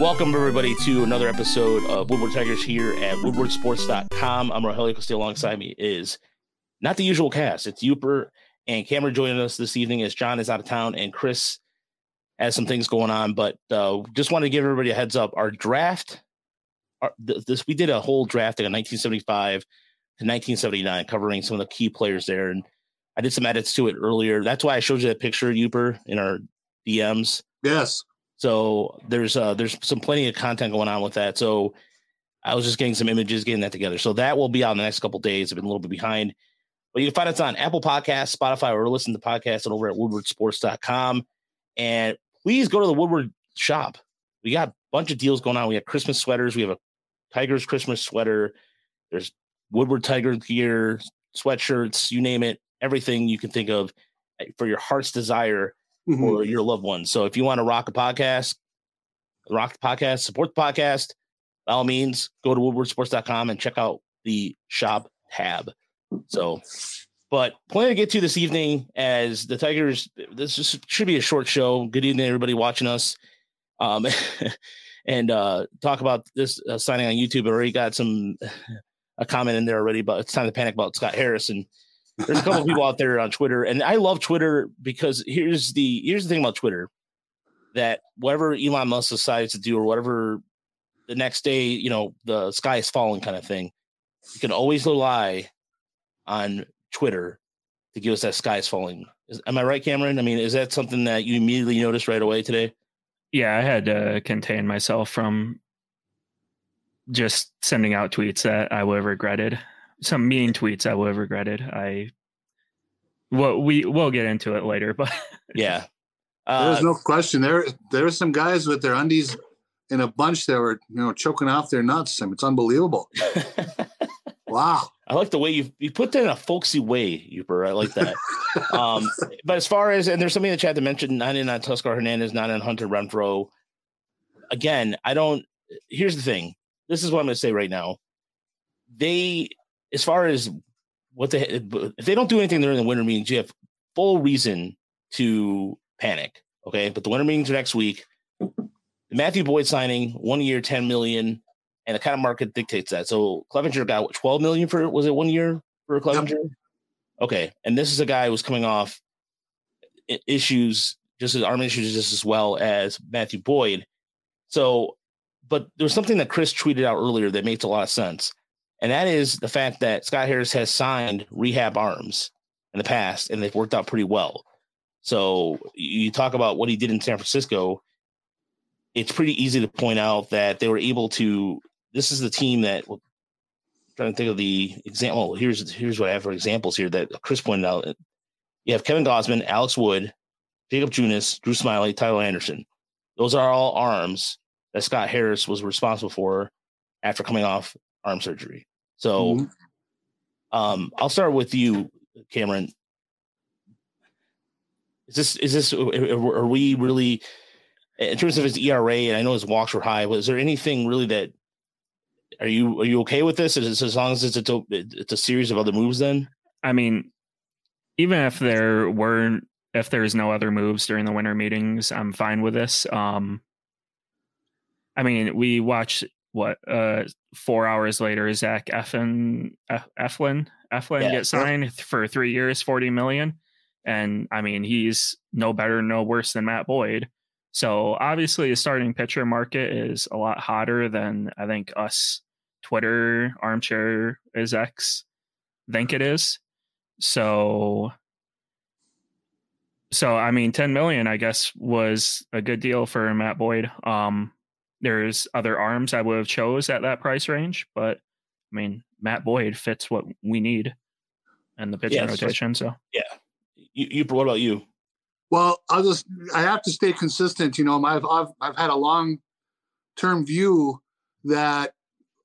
Welcome, everybody, to another episode of Woodward Tigers here at woodwardsports.com. I'm Rogelio Castillo. Alongside me is not the usual cast. It's Yooper and Cameron joining us this evening as John is out of town and Chris has some things going on. But uh, just want to give everybody a heads up. Our draft, our, this we did a whole draft in 1975 to 1979, covering some of the key players there. And I did some edits to it earlier. That's why I showed you that picture, of Yooper, in our DMs. Yes. So there's uh there's some plenty of content going on with that. So I was just getting some images, getting that together. So that will be out in the next couple days. I've been a little bit behind. But you can find us on Apple Podcasts, Spotify, or listen to the podcast and over at woodwardsports.com. And please go to the Woodward shop. We got a bunch of deals going on. We have Christmas sweaters. We have a Tigers Christmas sweater. There's Woodward Tiger gear, sweatshirts, you name it, everything you can think of eh, for your heart's desire mm-hmm. or your loved ones. So if you want to rock a podcast, rock the podcast, support the podcast, by all means, go to woodwardsports.com and check out the shop tab. So, but plenty to get to this evening as the Tigers. This should be a short show. Good evening, everybody watching us. Um, and uh, talk about this uh, signing on YouTube. I already got some a comment in there already, but it's time to panic about Scott Harrison. There's a couple people out there on Twitter, and I love Twitter because here's the here's the thing about Twitter that whatever Elon Musk decides to do or whatever the next day, you know, the sky is falling kind of thing, you can always rely on Twitter to give us that sky is falling. Is, am I right, Cameron? I mean, is that something that you immediately noticed right away today? Yeah, I had to contain myself from just sending out tweets that I would have regretted some mean tweets I would have regretted. I well, we we'll get into it later, but yeah, uh, there's no question. There there are some guys with their undies in a bunch that were you know choking off their nuts. I mean, it's unbelievable. wow. I like the way you you put that in a folksy way, Yooper. I like that. um, but as far as and there's something in the chat that mentioned not in on Teoscar Hernandez, not in Hunter Renfroe. Again, I don't. Here's the thing. This is what I'm going to say right now. They as far as what they if they don't do anything during the winter meetings, you have full reason to panic. Okay, but the winter meetings are next week. The Matthew Boyd signing, one year, ten million, and the kind of market dictates that. So Clevinger got what, twelve million for was it one year for Clevinger? Yep. Okay, and this is a guy who's coming off issues, just as arm issues, just as well as Matthew Boyd. So, but there's something that Chris tweeted out earlier that makes a lot of sense. And that is the fact that Scott Harris has signed rehab arms in the past and they've worked out pretty well. So you talk about what he did in San Francisco. It's pretty easy to point out that they were able to. This is the team that I'm trying to think of the example. Here's here's what I have for examples here that Chris pointed out. You have Kevin Gausman, Alex Wood, Jakob Junis, Drew Smyly, Tyler Anderson. Those are all arms that Scott Harris was responsible for after coming off arm surgery. So mm-hmm. um, I'll start with you, Cameron. Is this is this are we really in terms of his ERA and I know his walks were high, was there anything really that are you are you okay with this? Is as long as it's a it's a series of other moves then? I mean, even if there weren't if there's no other moves during the winter meetings, I'm fine with this. Um I mean, we watched what uh four hours later Zach Eflin Eflin Eflin yeah. get signed for three years, forty million, and I mean he's no better, no worse than Matt Boyd. So obviously, the starting pitcher market is a lot hotter than I think us Twitter armchair is X think it is. So so I mean 10 million I guess was a good deal for Matt Boyd. Um there's other arms I would have chose at that price range, but I mean Matt Boyd fits what we need and the pitching yeah, rotation. So yeah, you, you what about you? Well, I'll just I have to stay consistent. You know, I've I've, I've had a long term view that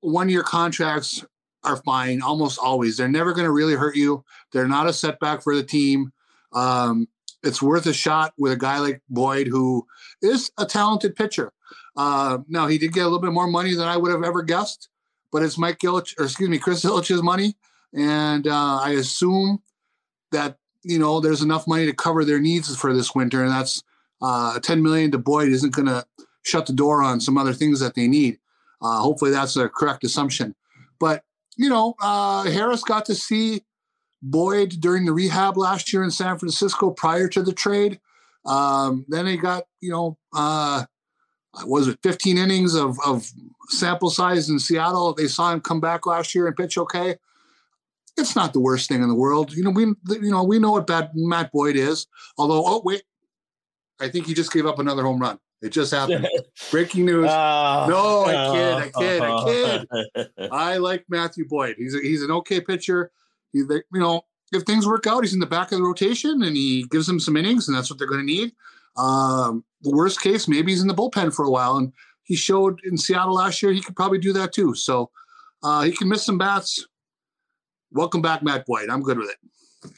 one year contracts are fine almost always. They're never going to really hurt you. They're not a setback for the team. Um, it's worth a shot with a guy like Boyd, who is a talented pitcher. Uh, now he did get a little bit more money than I would have ever guessed, but it's Mike Ilitch, or excuse me, Chris Ilitch's money, and uh, I assume that you know there's enough money to cover their needs for this winter, and that's uh, 10 million to Boyd isn't going to shut the door on some other things that they need. Uh, hopefully, that's a correct assumption. But you know, uh, Harris got to see Boyd during the rehab last year in San Francisco prior to the trade. Um, then he got, you know, uh, was it 15 innings of, of sample size in Seattle? They saw him come back last year and pitch okay. It's not the worst thing in the world. You know, we you know we know what bad Matt Boyd is. Although, oh wait, I think he just gave up another home run. It just happened. Breaking news. Uh, no, I kid, I kid, I kid. I like Matthew Boyd. He's a, he's an okay pitcher. He, you know, if things work out, he's in the back of the rotation and he gives them some innings, and that's what they're going to need. Um, the worst case, maybe he's in the bullpen for a while, and he showed in Seattle last year he could probably do that too. So uh, he can miss some bats. Welcome back, Matt White. I'm good with it.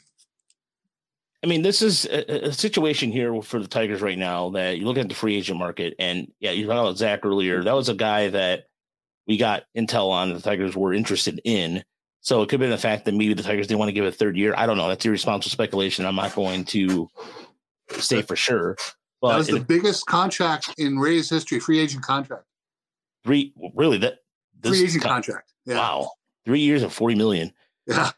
I mean, this is a, a, situation here for the Tigers right now that you look at the free agent market, and yeah, you talked about Zach earlier. That was a guy that we got intel on the Tigers were interested in. So it could be the fact that maybe the Tigers didn't want to give a third year. I don't know. That's irresponsible speculation. I'm not going to say for sure. But that was the it, biggest contract in Rays history, free agent contract. Three really that free agent con- contract. Yeah. Wow. Three years and 40 million. Yeah.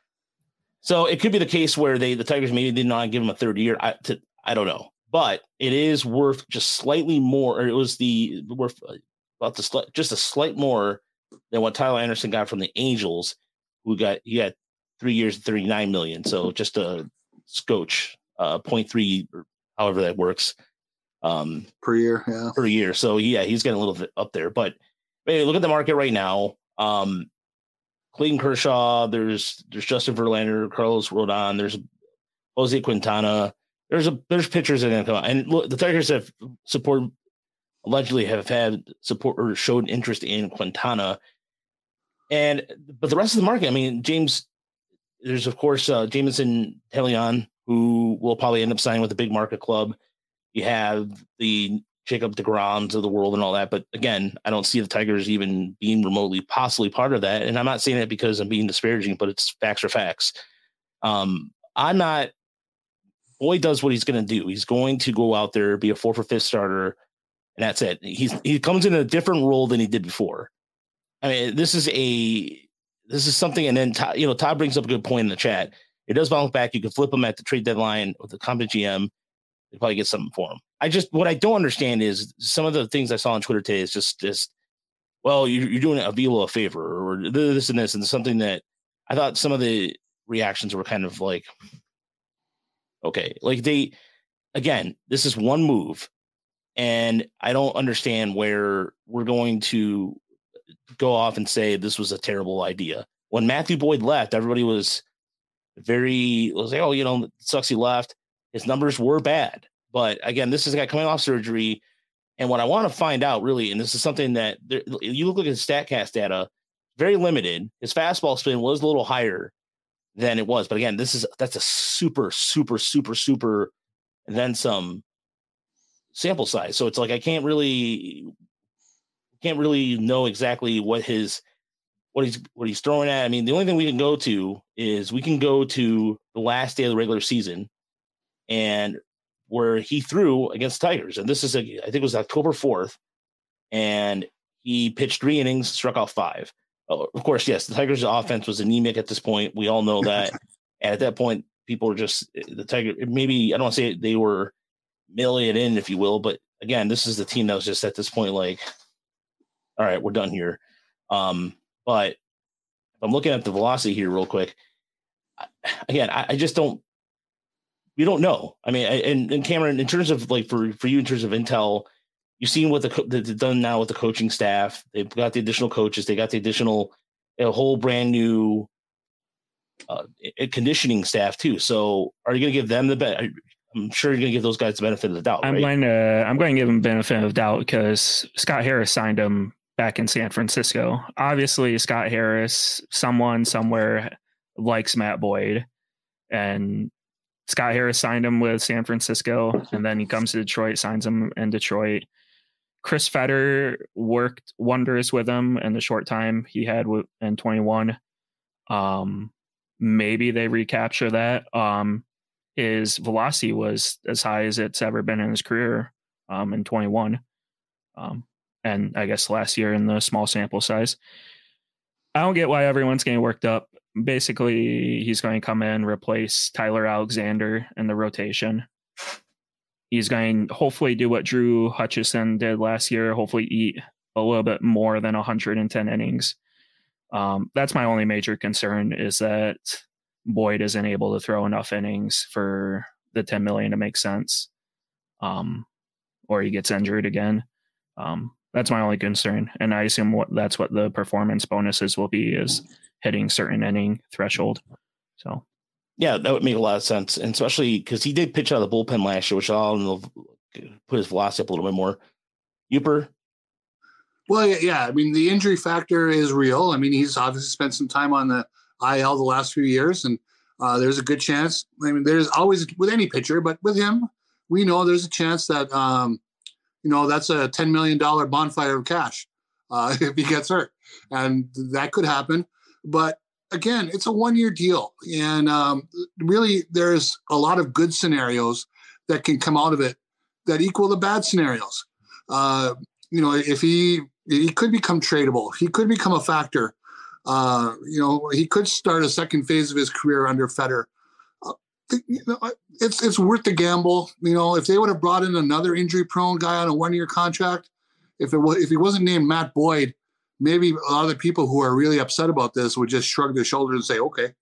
So it could be the case where they the Tigers maybe did not give him a third year. I to, I don't know. But it is worth just slightly more, or it was the worth about the just a slight more than what Tyler Anderson got from the Angels we got he got three years and 39 million. So just a scotch, uh 0.3 or however that works. Um per year, yeah. Per year. So yeah, he's getting a little bit up there. But hey, look at the market right now. Um Clayton Kershaw, there's there's Justin Verlander, Carlos Rodon, there's Jose Quintana. There's a there's pitchers that are gonna come out. And look, the Tigers have support allegedly have had support or showed interest in Quintana and but the rest of the market, I mean, James, there's of course uh, Jameson Taillon, who will probably end up signing with a big market club. You have the Jacob DeGroms of the world and all that. But again, I don't see the Tigers even being remotely possibly part of that. And I'm not saying that because I'm being disparaging, but it's facts are facts. Um, I'm not. Boyd does what he's going to do. He's going to go out there, be a four for fifth starter, and that's it. He's he comes in a different role than he did before. I mean, this is a this is something, and then Todd, you know Todd brings up a good point in the chat. It does bounce back. You can flip them at the trade deadline with the competent GM. They probably get something for him. I just what I don't understand is some of the things I saw on Twitter today is just just well, you're, you're doing Avila a favor or this and this and something that I thought some of the reactions were kind of like okay, like they again, this is one move, and I don't understand where we're going to go off and say this was a terrible idea. When Matthew Boyd left, everybody was very was like, oh, you know, sucks he left. His numbers were bad, but again, this is a guy coming off surgery. And what I want to find out really, and this is something that there, you look at his Statcast data, very limited. His fastball spin was a little higher than it was, but again, this is that's a super, super, super, super, and then some sample size. So it's like I can't really can't really know exactly what his what he's what he's throwing at. I mean, the only thing we can go to is we can go to the last day of the regular season and where he threw against Tigers. And this is a, I think it was October 4th. And he pitched three innings, struck out five. Oh, of course, yes, the Tigers' offense was anemic at this point. We all know that. and at that point, people were just the Tiger. Maybe I don't want to say they were milling it in, if you will, but again, this is the team that was just at this point like all right, we're done here. Um, but I'm looking at the velocity here real quick. Again, I, I just don't. We don't know. I mean, and, and Cameron, in terms of like for for you, in terms of intel, you've seen what the they've done now with the coaching staff. They've got the additional coaches. They got the additional a whole brand new uh, conditioning staff too. So, are you going to give them the bet? I'm sure you're going to give those guys the benefit of the doubt. I'm right? going to I'm going to give them benefit of doubt because Scott Harris signed him back in San Francisco. Obviously, Scott Harris, someone somewhere likes Matt Boyd, and Scott Harris signed him with San Francisco, and then he comes to Detroit, signs him in Detroit. Chris Fetter worked wonders with him in the short time he had in 21. Um, maybe they recapture that. Um, his velocity was as high as it's ever been in his career um, in 21. Um, and I guess last year in the small sample size. I don't get why everyone's getting worked up. Basically, he's going to come in, replace Tyler Alexander in the rotation. He's going to hopefully do what Drew Hutchison did last year, hopefully eat a little bit more than 110 innings. Um, that's my only major concern is that Boyd isn't able to throw enough innings for the 10 million to make sense. Um, or he gets injured again. Um, that's my only concern, and I assume what that's what the performance bonuses will be is hitting certain inning threshold. So, yeah, that would make a lot of sense, and especially because he did pitch out of the bullpen last year, which I'll put his velocity up a little bit more. Yooper. Well, yeah, yeah, I mean the injury factor is real. I mean he's obviously spent some time on the IL the last few years, and uh, there's a good chance. I mean, there's always with any pitcher, but with him, we know there's a chance that um, you know, that's a $10 million bonfire of cash uh, if he gets hurt. And that could happen. But again, it's a one year deal. And um, really, there's a lot of good scenarios that can come out of it that equal the bad scenarios. Uh, you know, if he he could become tradable, he could become a factor. Uh, you know, he could start a second phase of his career under Fetter you know, it's it's worth the gamble. You know, if they would have brought in another injury prone guy on a one year contract, if it was if he wasn't named Matt Boyd, maybe a lot of the people who are really upset about this would just shrug their shoulders and say, okay.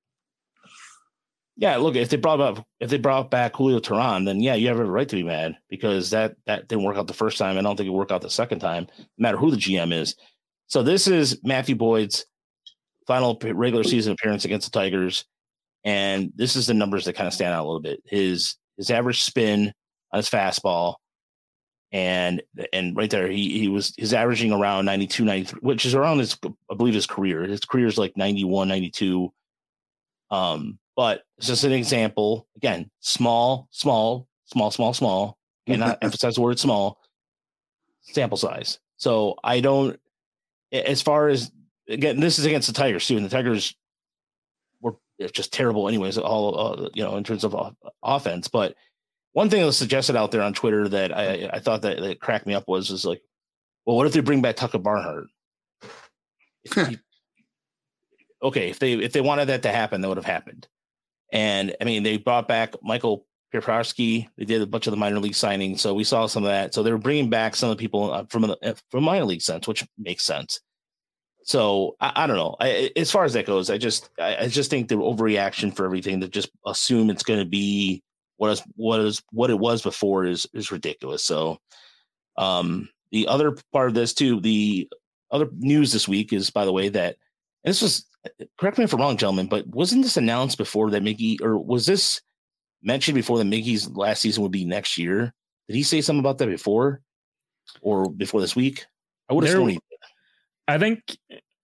Yeah, look, if they brought up if they brought back Julio Teheran, then yeah, you have a right to be mad because that that didn't work out the first time. I don't think it worked out the second time, no matter who the GM is. So this is Matthew Boyd's final regular season appearance against the Tigers. And this is the numbers that kind of stand out a little bit. His his average spin on his fastball and and right there he he was his averaging around 92 93 which is around his i believe his career. His career is like 91 92 um but it's just an example. Again small small small small small. And not emphasize the word small. Sample size. So i don't as far as again this is against the tigers too and the tigers it's just terrible anyways all uh, you know in terms of uh, offense but one thing that was suggested out there on twitter that i i thought that, that cracked me up was is like well what if they bring back tucker barnhart he, okay if they if they wanted that to happen that would have happened and i mean they brought back michael Papierski. They did a bunch of the minor league signings, so we saw some of that. So they were bringing back some of the people uh, from the from minor league sense, which makes sense. So I, I don't know. I, as far as that goes, I just I, I, just think the overreaction for everything to just assume it's going to be what is what is what it was before is is ridiculous. So um, the other part of this too, the other news this week is by the way that this was correct me if I'm wrong, gentlemen, but wasn't this announced before that Miggy or was this mentioned before that Miggy's last season would be next year? Did he say something about that before or before this week? I would have there, I think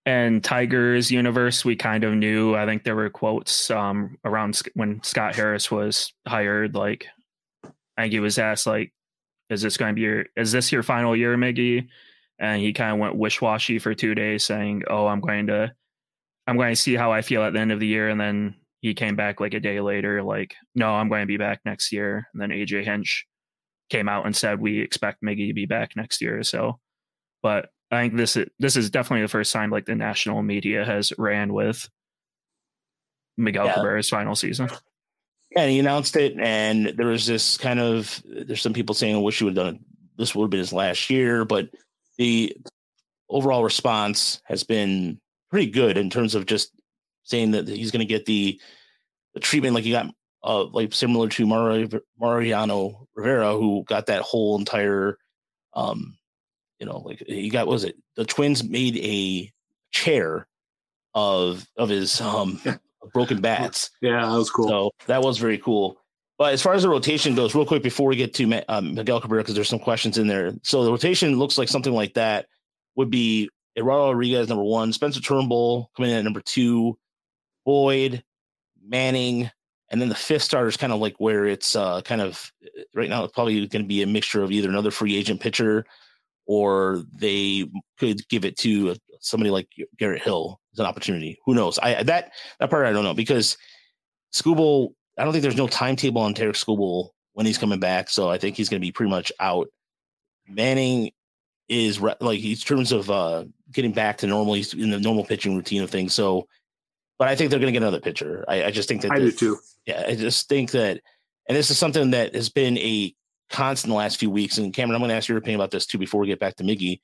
in Tigers universe, we kind of knew. I think there were quotes um, around when Scott Harris was hired. Like, I think he was asked, like, "Is this going to be your? Is this your final year, Miggy?" And he kind of went wish washy for two days, saying, "Oh, I'm going to, I'm going to see how I feel at the end of the year." And then he came back like a day later, like, "No, I'm going to be back next year." And then AJ Hinch came out and said, "We expect Miggy to be back next year." So, but I think this is this is definitely the first time like the national media has ran with Miguel yeah. Cabrera's final season. Yeah, and he announced it, and there was this kind of there's some people saying, "I wish he would have done it. This would have been his last year," but the overall response has been pretty good in terms of just saying that he's going to get the the treatment like he got uh, like similar to Mariano Rivera, who got that whole entire um, you know, like he got was it the Twins made a chair of of his um broken bats. Yeah, that was cool. So that was very cool. But as far as the rotation goes, real quick before we get to um, Miguel Cabrera, because there's some questions in there. So the rotation looks like something like that would be Eduardo Rodriguez number one, Spencer Turnbull coming in at number two, Boyd, Manning, and then the fifth starter is kind of like where it's uh, kind of right now. It's probably going to be a mixture of either another free agent pitcher or they could give it to somebody like Garrett Hill as an opportunity. Who knows? I that that part I don't know because Skubal. I don't think there's no timetable on Tarik Skubal when he's coming back, so I think he's going to be pretty much out Manning is re- like in terms of uh, getting back to normal. He's in the normal pitching routine of things. So, but I think they're going to get another pitcher. I, I just think that I do too. Yeah, I just think that, and this is something that has been a constant the last few weeks. And Cameron, I'm going to ask your opinion about this too before we get back to Miggy.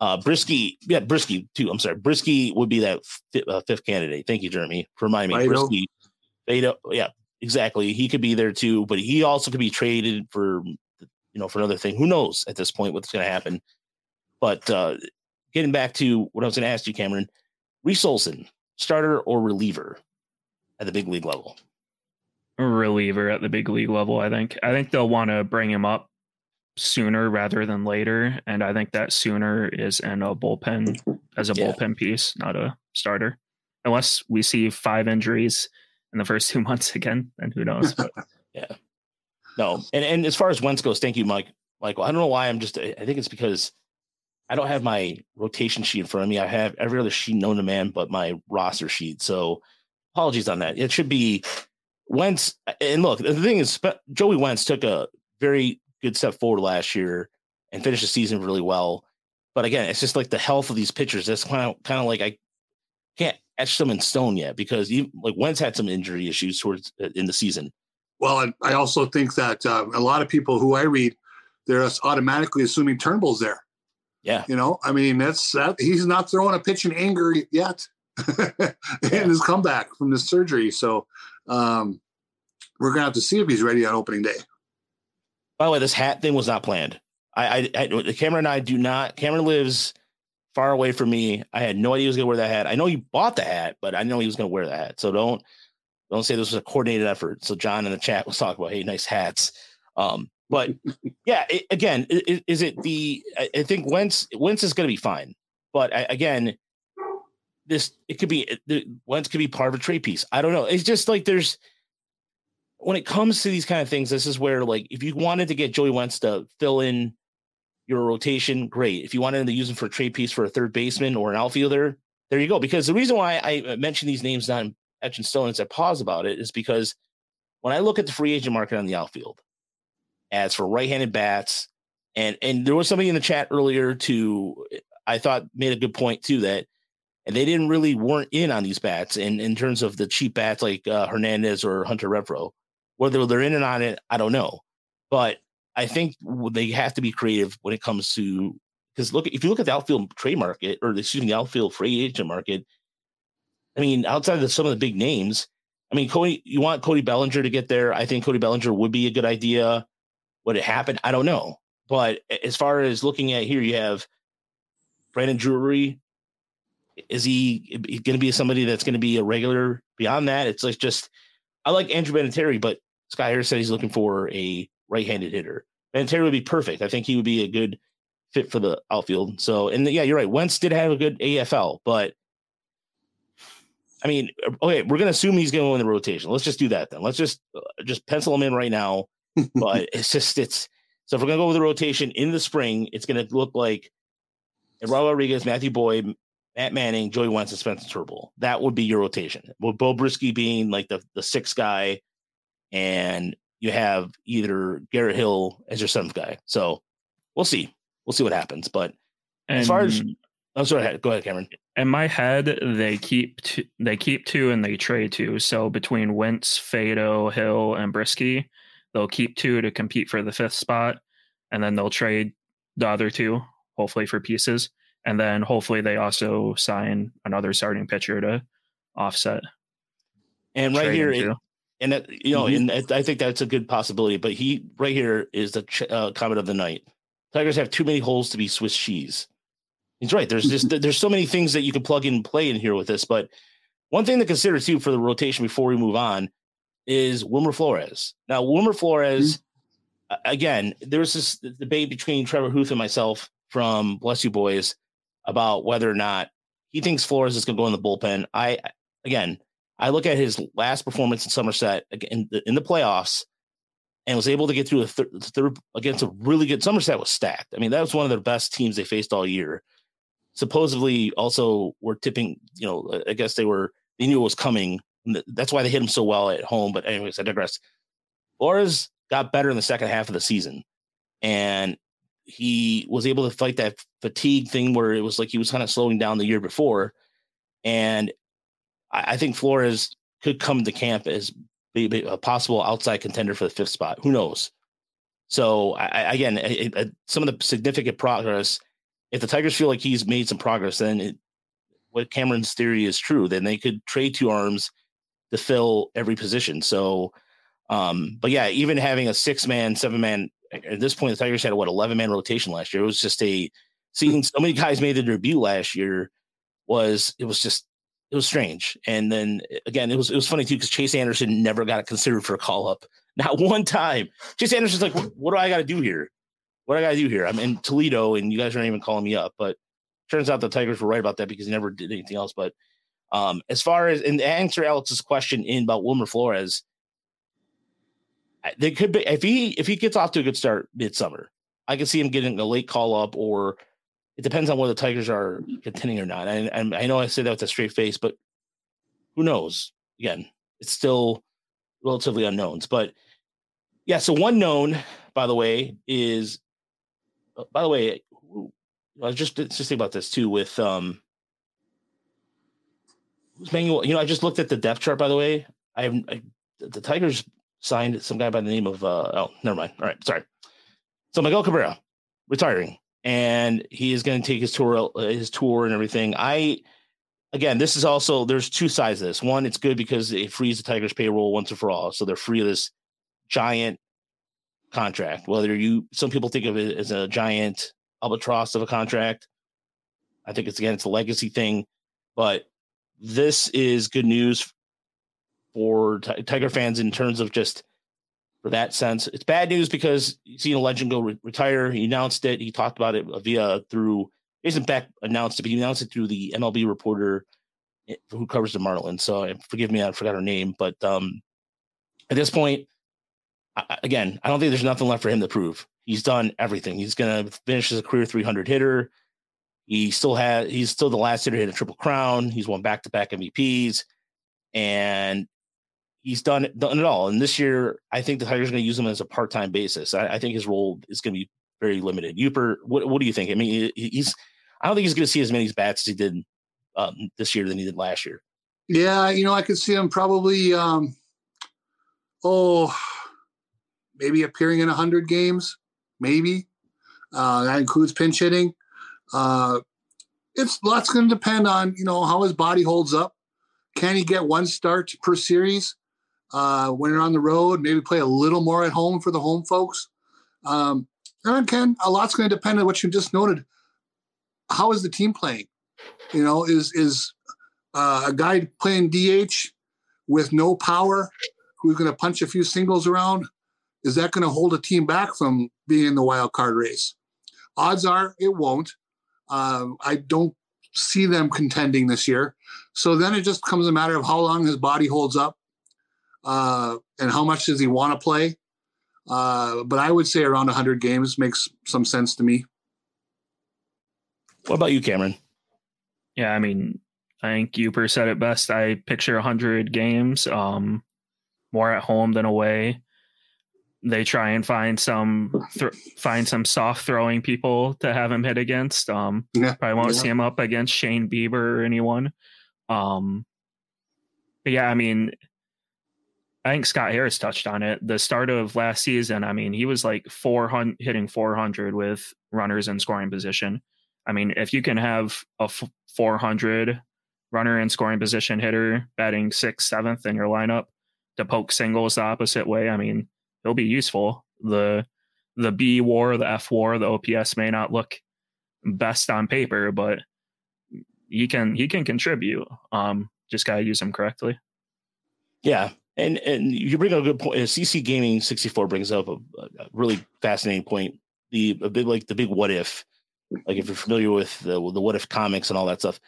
Uh, Brieske, yeah, Brieske too. I'm sorry, Brieske would be that fifth, uh, fifth candidate. Thank you, Jeremy, for reminding me. Faedo. Brieske, Faedo, yeah, exactly. He could be there too, but he also could be traded for, you know, for another thing. Who knows at this point what's going to happen? But uh, getting back to what I was going to ask you, Cameron, Reese Olson, starter or reliever at the big league level? Reliever at the big league level. I think. I think they'll want to bring him up sooner rather than later, and I think that sooner is in a bullpen as a Yeah. bullpen piece, not a starter. Unless we see five injuries in the first two months again, then who knows? But yeah, No, and and as far as Wentz goes, thank you, Mike. Michael, I don't know why I'm just. I think it's because I don't have my rotation sheet in front of me. I have every other sheet known to man, but my roster sheet. So apologies on that. It should be Wentz. And look, the thing is, Joey Wentz took a very good step forward last year and finished the season really well. But again, it's just like the health of these pitchers. That's kind of kind of like I can't etch them in stone yet because even, like Wentz had some injury issues towards uh, in the season. Well, and I also think that uh, a lot of people who I read, they're automatically assuming Turnbull's there. Yeah. You know, I mean, that's that. He's not throwing a pitch in anger yet in his comeback from this surgery. So um, we're gonna have to see if he's ready on opening day. By the way, this hat thing was not planned. I, I, I Cameron and I do not. Cameron lives far away from me. I had no idea he was to wear that hat. I know he bought the hat, but I know he was to wear the hat. So don't don't say this was a coordinated effort. So John in the chat was talking about, hey, nice hats. Um, but yeah, it, again, i- i- is it the? I, I think Wentz Wentz is going to be fine, but I, again, this it could be the Wentz could be part of a trade piece. I don't know. It's just like there's when it comes to these kind of things, this is where like if you wanted to get Joey Wentz to fill in your rotation, great. If you wanted to use him for a trade piece for a third baseman or an outfielder, there you go. Because the reason why I mentioned these names not in etch and stone as I pause about it is because when I look at the free agent market on the outfield, as for right-handed bats, and and there was somebody in the chat earlier to I thought made a good point too that and they didn't really weren't in on these bats in in terms of the cheap bats like uh, Hernandez or Hunter Renfroe. Whether they're in and on it, I don't know, but I think they have to be creative when it comes to because look if you look at the outfield trade market or excuse me the outfield free agent market. I mean, outside of some of the big names, I mean, Cody, you want Cody Bellinger to get there. I think Cody Bellinger would be a good idea. Would it happen? I don't know. But as far as looking at here, you have Brandon Drury. Is he going to be somebody that's going to be a regular? Beyond that, it's like just I like Andrew Benintendi, but Sky Harris said he's looking for a right-handed hitter. Benintendi would be perfect. I think he would be a good fit for the outfield. So, and yeah, you're right. Wentz did have a good AFL, but I mean, okay, we're gonna assume he's going to win the rotation. Let's just do that then. Let's just uh, just pencil him in right now. But it's just it's so if we're gonna go with the rotation in the spring, it's gonna look like Raul Rodriguez, Matthew Boyd, Matt Manning, Joey Wentz, and Spencer Turnbull. That would be your rotation. With Beau Brieske being like the the sixth guy, and you have either Garrett Hill as your seventh guy. So we'll see. We'll see what happens. But and as far as I'm oh, sorry, go ahead, Cameron. in my head, they keep two, they keep two and they trade two. So between Wentz, Faedo, Hill, and Brisky, they'll keep two to compete for the fifth spot, and then they'll trade the other two, hopefully for pieces, and then hopefully they also sign another starting pitcher to offset. And right here, it, and that, you know, Mhm. and I think that's a good possibility. But he right here is the ch- uh, comment of the night. Tigers have too many holes to be Swiss cheese. He's right. There's just there's so many things that you can plug in and play in here with this. But one thing to consider too for the rotation before we move on is Wilmer Flores. Now Wilmer Flores, a- again, there was this debate between Trevor Huth and myself from Bless You Boys about whether or not he thinks Flores is going to go in the bullpen. I again, I look at his last performance in Somerset in the, in the playoffs and was able to get through a thir- third against a really good Somerset was stacked. I mean, that was one of their best teams they faced all year. Supposedly, also were tipping. You know, I guess they were they knew it was coming. That's why they hit him so well at home. But anyways, I digress. Flores got better in the second half of the season, and he was able to fight that fatigue thing where it was like he was kind of slowing down the year before. And I, I think Flores could come to camp as a possible outside contender for the fifth spot. Who knows? So I, again, it, it, some of the significant progress. If the Tigers feel like he's made some progress, then it, what Cameron's theory is true. Then they could trade two arms to fill every position. So, um, but yeah, even having a six man, seven man at this point, the Tigers had what eleven man rotation last year. It was just a seeing so many guys made their debut last year was it was just it was strange. And then again, it was it was funny too because Chase Anderson never got considered for a call up, not one time. Chase Anderson's like, what, what do I got to do here? What do I got to do here? I'm in Toledo, and you guys aren't even calling me up. But turns out the Tigers were right about that because he never did anything else. But um, as far as and answer Alex's question in about Wilmer Flores, they could be if he if he gets off to a good start midsummer, I can see him getting a late call up or it depends on whether the Tigers are contending or not. And, and I know I say that with a straight face, but who knows? Again, it's still relatively unknowns. But yeah, so one known, by the way, is uh, by the way, I was just just think about this too with um Manuel. You know, I just looked at the depth chart. By the way, I I, the Tigers signed some guy by the name of uh oh, never mind. All right, sorry. So Miguel Cabrera retiring and he is going to take his tour his tour and everything. I again, this is also there's two sides of this. One, it's good because it frees the Tigers payroll once and for all, so they're free of this giant contract. Whether you some people think of it as a giant albatross of a contract, I think it's again it's a legacy thing, but this is good news for t- Tiger fans in terms of just for that sense. It's bad news because you've seen a legend go re- retire. He announced it. He talked about it via through Jason Beck announced it, but he announced it through the MLB reporter eh, who covers the Marlins. So forgive me, I forgot her name, but um, at this point, I, again, I don't think there's nothing left for him to prove. He's done everything. He's going to finish a career 300 hitter. He still has. He's still the last hitter hit a triple crown. He's won back to back MVPs, and he's done done it all. And this year, I think the Tigers are going to use him as a part time basis. I, I, think his role is going to be very limited. Yooper, what what do you think? I mean, he's I don't think he's going to see as many bats as he did um, this year than he did last year. Yeah, you know, I could see him probably, um, oh, maybe appearing in hundred games, maybe. Uh, that includes pinch hitting. Uh, it's lots going to depend on you know how his body holds up. Can he get one start per series? Uh, when you're on the road, maybe play a little more at home for the home folks. Um, and Ken, a lot's going to depend on what you just noted. How is the team playing? You know, is is uh, a guy playing DH with no power who's going to punch a few singles around? Is that going to hold a team back from being in the wild card race? Odds are it won't. Um, I don't see them contending this year. So then it just comes a matter of how long his body holds up uh, and how much does he want to play? Uh, but I would say around 100 games makes some sense to me. What about you, Cameron? Yeah, I mean, I think Yooper said it best. I picture 100 games, um, more at home than away. They try and find some th- find some soft throwing people to have him hit against. Um, yeah. Probably won't yeah. see him up against Shane Bieber or anyone. Um, but yeah, I mean, I think Scott Harris touched on it. The start of last season, I mean, he was like 400 hitting 400 with runners in scoring position. I mean, if you can have a 400 runner in scoring position hitter batting sixth, seventh in your lineup to poke singles the opposite way, I mean, he'll be useful. The the B war, the F war, the OPS may not look best on paper, but he can he can contribute. Um, just gotta use him correctly. Yeah, and and you bring up a good point. CC Gaming 64 brings up a, a, really fascinating point. The a big like the big what if, like if you're familiar with the the what if comics and all that stuff.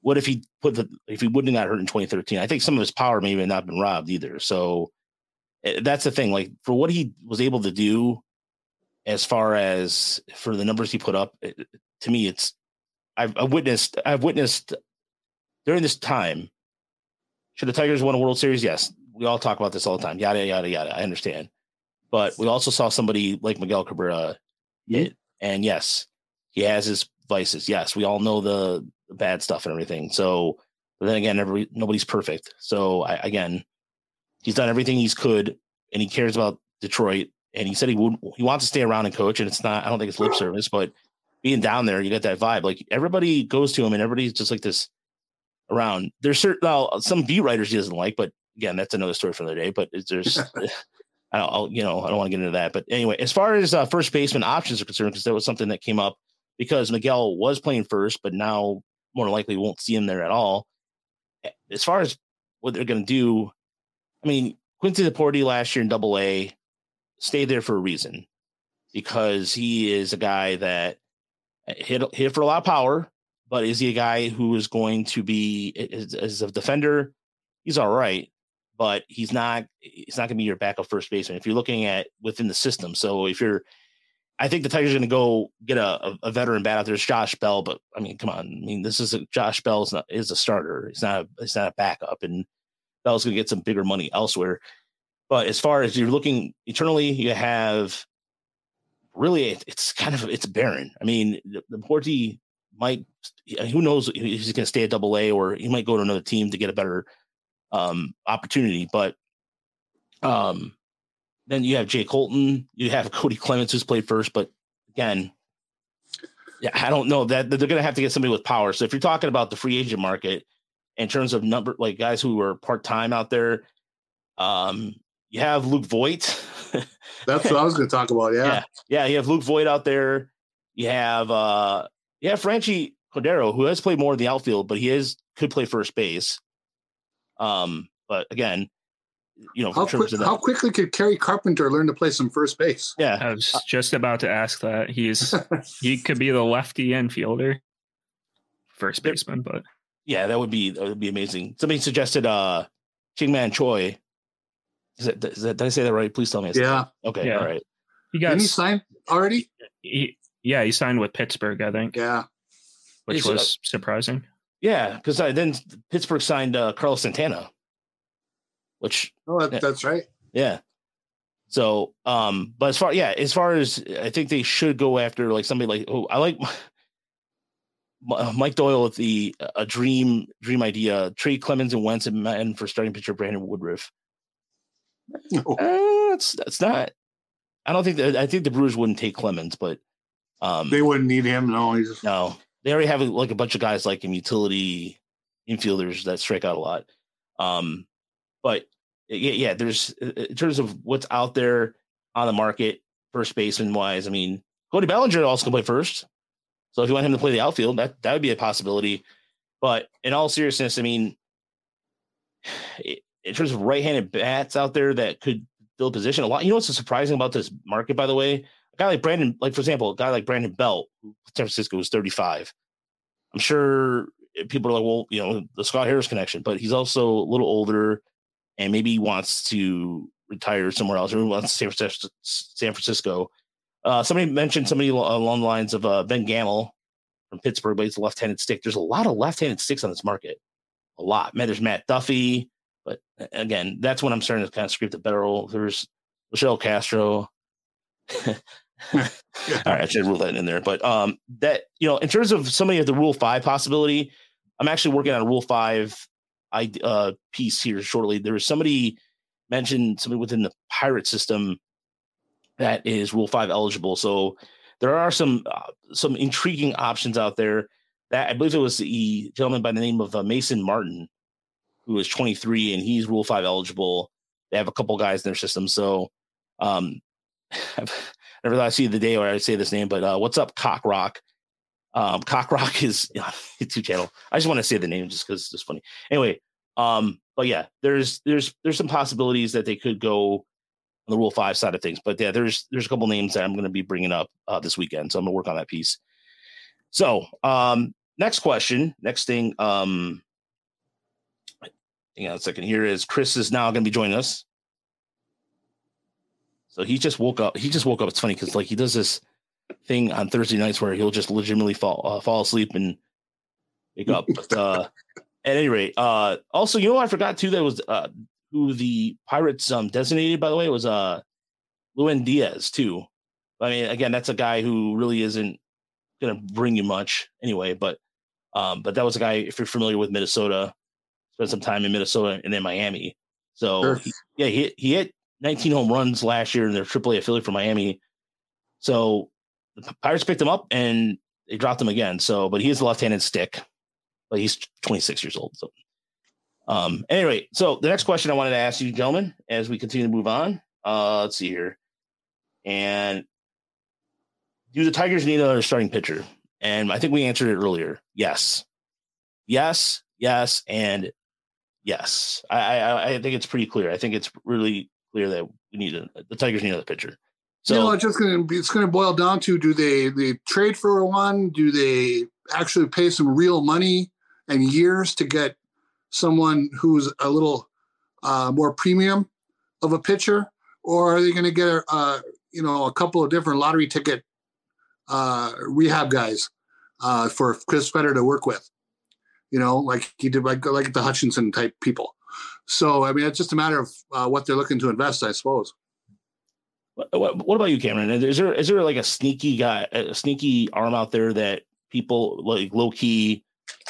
What if he put the if he wouldn't have got hurt in 2013? I think some of his power may have not been robbed either. So eh, that's the thing. Like for what he was able to do, as far as for the numbers he put up, it, eh, to me, it's I've, I've witnessed I've witnessed during this time. Should the Tigers won a World Series? Yes we all talk about this all the time. Yada yada yada. I understand, but we also saw somebody like Miguel Cabrera hmm? hit And yes, he has his vices. Yes, we all know the, the bad stuff and everything. So, but then again, every nobody's perfect. So I, again, he's done everything he's could, and he cares about Detroit. And he said he would he wants to stay around and coach. And it's not. I don't think it's lip service, but being down there, you get that vibe. Like everybody goes to him, and everybody's just like this around. There's certain well, some beat writers he doesn't like, but again, that's another story for another day. But there's, I don't, I'll, you know, I don't want to get into that. But anyway, as far as uh, first baseman options are concerned, because that was something that came up because Miguel was playing first, but now more than likely won't see him there at all. As far as what they're going to do, I mean, Quincy Deporte last year in Double A stayed there for a reason because he is a guy that hit hit for a lot of power, but is he a guy who is going to be as, as a defender? He's all right, but he's not. He's not going to be your backup first baseman if you're looking at within the system. So if you're, I think the Tigers are going to go get a, a, veteran bat out there. It's Josh Bell, but I mean, come on. I mean, this is a, Josh Bell is not is a starter. He's not. A, he's not a backup, and Bell's going to get some bigger money elsewhere. But as far as you're looking eternally, you have really it's kind of it's barren. I mean, the, the Porty might who knows he's going to stay at Double A or he might go to another team to get a better um, opportunity. But um, then you have Jay Colton, you have Kody Clemens who's played first, but again, yeah, I don't know that they're going to have to get somebody with power. So if you're talking about the free agent market in terms of number, like guys who are part time out there, um, you have Luke Voit. That's what I was going to talk about. Yeah. yeah, yeah, you have Luke Voit out there. You have uh, you have Franchy Cordero, who has played more in the outfield, but he is could play first base. Um, but again, you know, how, quick, how quickly could Kerry Carpenter learn to play some first base? Yeah, I was just about to ask that. He's he could be the lefty infielder, first baseman, but yeah, that would be that would be amazing. Somebody suggested uh Man Choi. Is that, is that did I say that right? Please tell me. yeah. Okay. Yeah. All right. He got. Didn't he sign already? He, yeah, he signed with Pittsburgh, I think. Yeah. Which was uh, surprising. Yeah, because then Pittsburgh signed uh, Carlos Santana, which oh, that, that's right. Yeah. So, um, but as far yeah, as far as I think they should go after like somebody like oh, I like Mike Doyle with the a dream dream idea trade Clemens and Wentz and for starting pitcher Brandon Woodruff. Oh. Uh, that's that's not. I don't think that I think the Brewers wouldn't take Clemens, but um, they wouldn't need him. No, he's no. They already have like a bunch of guys like in utility infielders that strike out a lot. Um, but yeah, yeah, there's in terms of what's out there on the market, first baseman wise. I mean, Cody Bellinger also can play first. So if you want him to play the outfield, that that would be a possibility. But in all seriousness, I mean, in terms of right-handed bats out there that could fill position, a lot. You know what's surprising about this market, by the way? Guy like Brandon, like for example, a guy like Brandon Belt, San Francisco was 35. I'm sure people are like, well, you know, the Scott Harris connection, but he's also a little older and maybe he wants to retire somewhere else or wants San Francisco. San Francisco. Uh, somebody mentioned somebody along the lines of uh, Ben Gamel from Pittsburgh, but he's a left-handed stick. There's a lot of left-handed sticks on this market. A lot. Man, there's Matt Duffy, but again, that's when I'm starting to kind of scrape the barrel. There's Michelle Castro. All right, I should rule that in there. But um, that you know, in terms of somebody of the Rule Five possibility, I'm actually working on a Rule Five I uh, piece here shortly. There was somebody mentioned somebody within the pirate system that is Rule Five eligible. So there are some uh, some intriguing options out there. That I believe it was the gentleman by the name of uh, Mason Martin, who is 23 and he's Rule Five eligible. They have a couple guys in their system, so um, never thought I'd see the day where I'd say this name, but uh, what's up, Cock Rock? Um, Cock Rock is you YouTube channel. I just want to say the name just because it's just funny. Anyway, um, but yeah, there's there's there's some possibilities that they could go on the Rule Five side of things. But yeah, there's there's a couple names that I'm going to be bringing up uh, this weekend, so I'm going to work on that piece. So, um, next question, next thing, um, hang on a second here is Chris is now going to be joining us. So he just woke up. He just woke up. It's funny because like he does this thing on Thursday nights where he'll just legitimately fall uh, fall asleep and wake up. But uh, at any rate, uh, also you know I forgot too that was uh, who the Pirates um designated by the way was uh Lewin Diaz too. I mean, again, that's a guy who really isn't going to bring you much anyway. But um, but that was a guy. If you're familiar with Minnesota, spent some time in Minnesota and then Miami. So Sure. he- yeah, he he hit 19 home runs last year in their AAA affiliate for Miami. So the Pirates picked him up and they dropped him again. So, but he is a left-handed stick, but he's 26 years old. So, um, anyway, so the next question I wanted to ask you, gentlemen, as we continue to move on. Uh, let's see here, and do the Tigers need another starting pitcher? And I think we answered it earlier. Yes, yes, yes, and yes. I I, I think it's pretty clear. I think it's really clear that we need a, the Tigers need another pitcher. So you know, it's just gonna it's gonna boil down to do they they trade for one? Do they actually pay some real money and years to get someone who's a little uh, more premium of a pitcher, or are they going to get a uh, you know a couple of different lottery ticket uh, rehab guys uh, for Chris Fetter to work with? You know, like he did, like like the Hutchinson type people. So I mean, it's just a matter of uh, what they're looking to invest, I suppose. What, what, what about you, Cameron? Is there is there like a sneaky guy, a sneaky arm out there that people like low key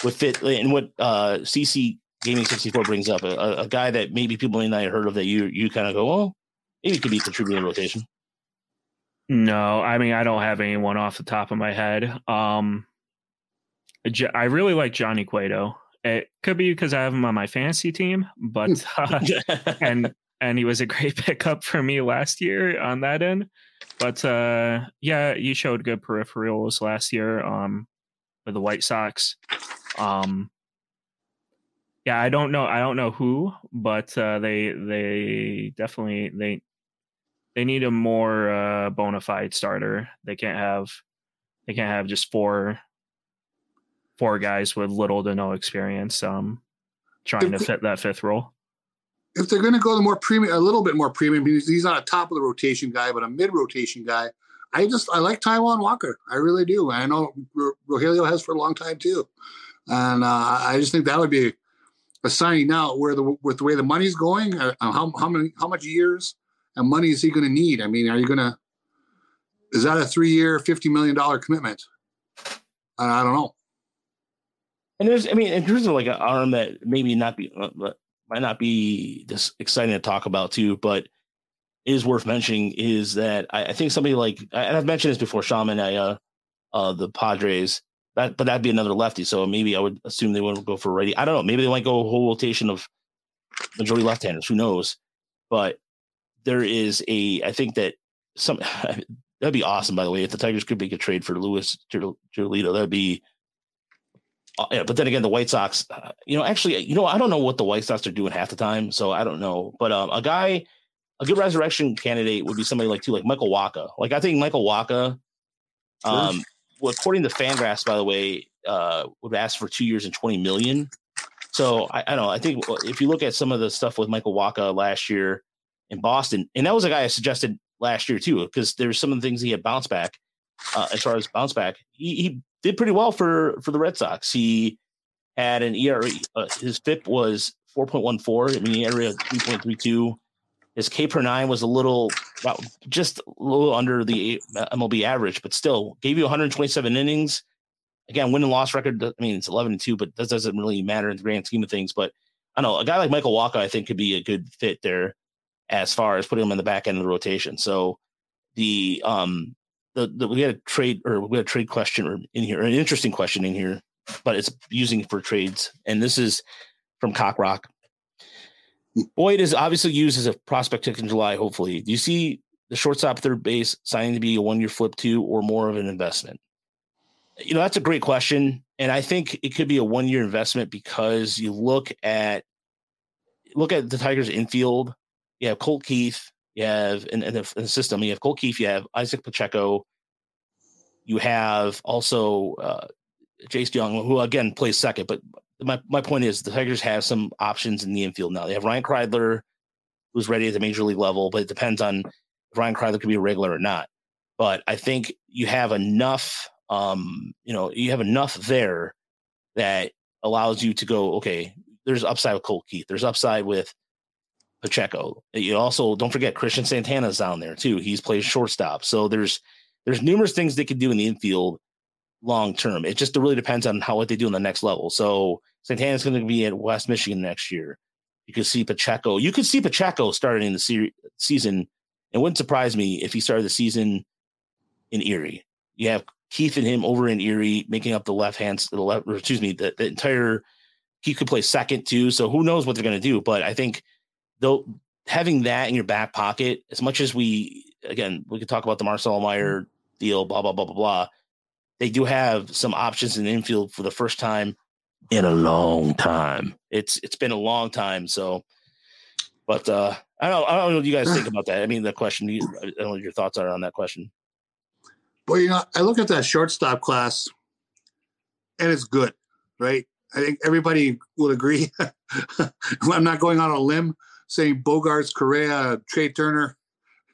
would fit? And what uh, CC Gaming sixty four brings up, a, a- a guy that maybe people may not have heard of that you you kind of go, well, maybe he could be contributing rotation. No, I mean I don't have anyone off the top of my head. Um, J- I really like Johnny Cueto. It could be because I have him on my fantasy team, but uh, and and he was a great pickup for me last year on that end. But uh, yeah, you showed good peripherals last year um, with the White Sox. Um, yeah, I don't know. I don't know who, but uh, they they definitely they they need a more uh, bona fide starter. They can't have they can't have just four four guys with little to no experience um trying to If the- fit that fifth role. if they're going to go the more premium, a little bit more premium, he's, he's not a top of the rotation guy, but a mid rotation guy. I just I like Taijuan Walker. I really do. I know Ro- Rogelio has for a long time too, and uh, I just think that would be a signing now where the with the way the money's going. Uh, how how many how much years and money is he going to need? I mean, are you going to is that a three year, fifty million dollar commitment? I I don't know. And there's, I mean, in terms of like an arm that maybe not be, uh, might not be this exciting to talk about too, but is worth mentioning is that I, I think somebody like, and I've mentioned this before, Shaman, I, uh, uh, the Padres, that, but that'd be another lefty. So maybe I would assume they wouldn't go for righty. I don't know. Maybe they might go a whole rotation of majority left-handers. Who knows? But there is a, I think that some, that'd be awesome, by the way, if the Tigers could make a trade for Lewis Giolito, that'd be, uh, yeah, but then again, the White Sox, uh, you know, actually, you know, I don't know what the White Sox are doing half the time, so I don't know. But um, a guy, a good resurrection candidate would be somebody like too, like Michael Wacha. Like I think Michael Wacha, um, well, according to Fangraphs, by the way, uh, would ask for two years and twenty million. So I, I don't know. I think if you look at some of the stuff with Michael Wacha last year in Boston, and that was a guy I suggested last year too, because there's some of the things he had bounced back uh, as far as bounce back. He, he did pretty well for for the Red Sox. He had an ERA. Uh, his FIP was 4.14. I mean, ERA 3.32. His K per nine was a little, about just a little under the MLB average, but still gave you 127 innings. Again, win and loss record. I mean, it's 11 and two, but that doesn't really matter in the grand scheme of things. But I know a guy like Michael Walker, I think, could be a good fit there as far as putting him in the back end of the rotation. So the um the, the we had a trade or we had a trade question in here, an interesting question in here, but it's using for trades. And this is from Cockrock. Boyd is obviously used as a prospect pick in July, hopefully. Do you see the shortstop third base signing to be a one year flip two or more of an investment? You know, that's a great question. And I think it could be a one year investment because you look at look at the Tigers infield. You have Colt Keith, you have in, in, the, in the system, you have Colt Keith, you have Isaac Pacheco, you have also uh, Jace Jung, who again plays second. But my, my point is the Tigers have some options in the infield now. They have Ryan Kreidler, who's ready at the major league level, but it depends on if Ryan Kreidler could be a regular or not. But I think you have enough, um, you know, you have enough there that allows you to go, okay, there's upside with Colt Keith. There's upside with Pacheco. You also don't forget Christian Santana's down there too. He's played shortstop. So there's there's numerous things they could do in the infield long term. It just really depends on how what they do in the next level. So Santana's going to be at West Michigan next year. You could see Pacheco. You could see Pacheco starting the se- season. It wouldn't surprise me if he started the season in Erie. You have Keith and him over in Erie making up the left hand, the left, excuse me, the, the entire. He could play second too. So who knows what they're going to do? But I think though having that in your back pocket, as much as we again we could talk about the Marcelo Mayer deal, blah blah blah blah blah. They do have some options in the infield for the first time in a long time. It's it's been a long time. So, but uh, I don't I don't know what you guys think about that. I mean, the question. I don't know what your thoughts are on that question. Well, you know, I look at that shortstop class, and it's good, right? I think everybody will agree. I'm not going on a limb saying Bogaerts, Correa, Trea Turner,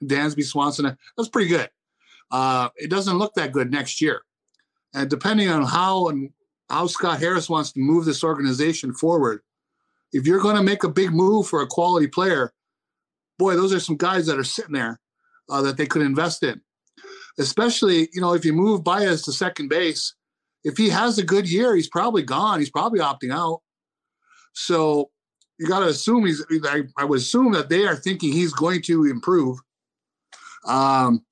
Dansby, Swanson. That's pretty good. Uh, it doesn't look that good next year, and depending on how and how Scott Harris wants to move this organization forward, if you're going to make a big move for a quality player, boy, those are some guys that are sitting there uh, that they could invest in. Especially, you know, if you move Baez to second base, if he has a good year, he's probably gone. He's probably opting out. So you got to assume he's. I, I, would assume that they are thinking he's going to improve. Um,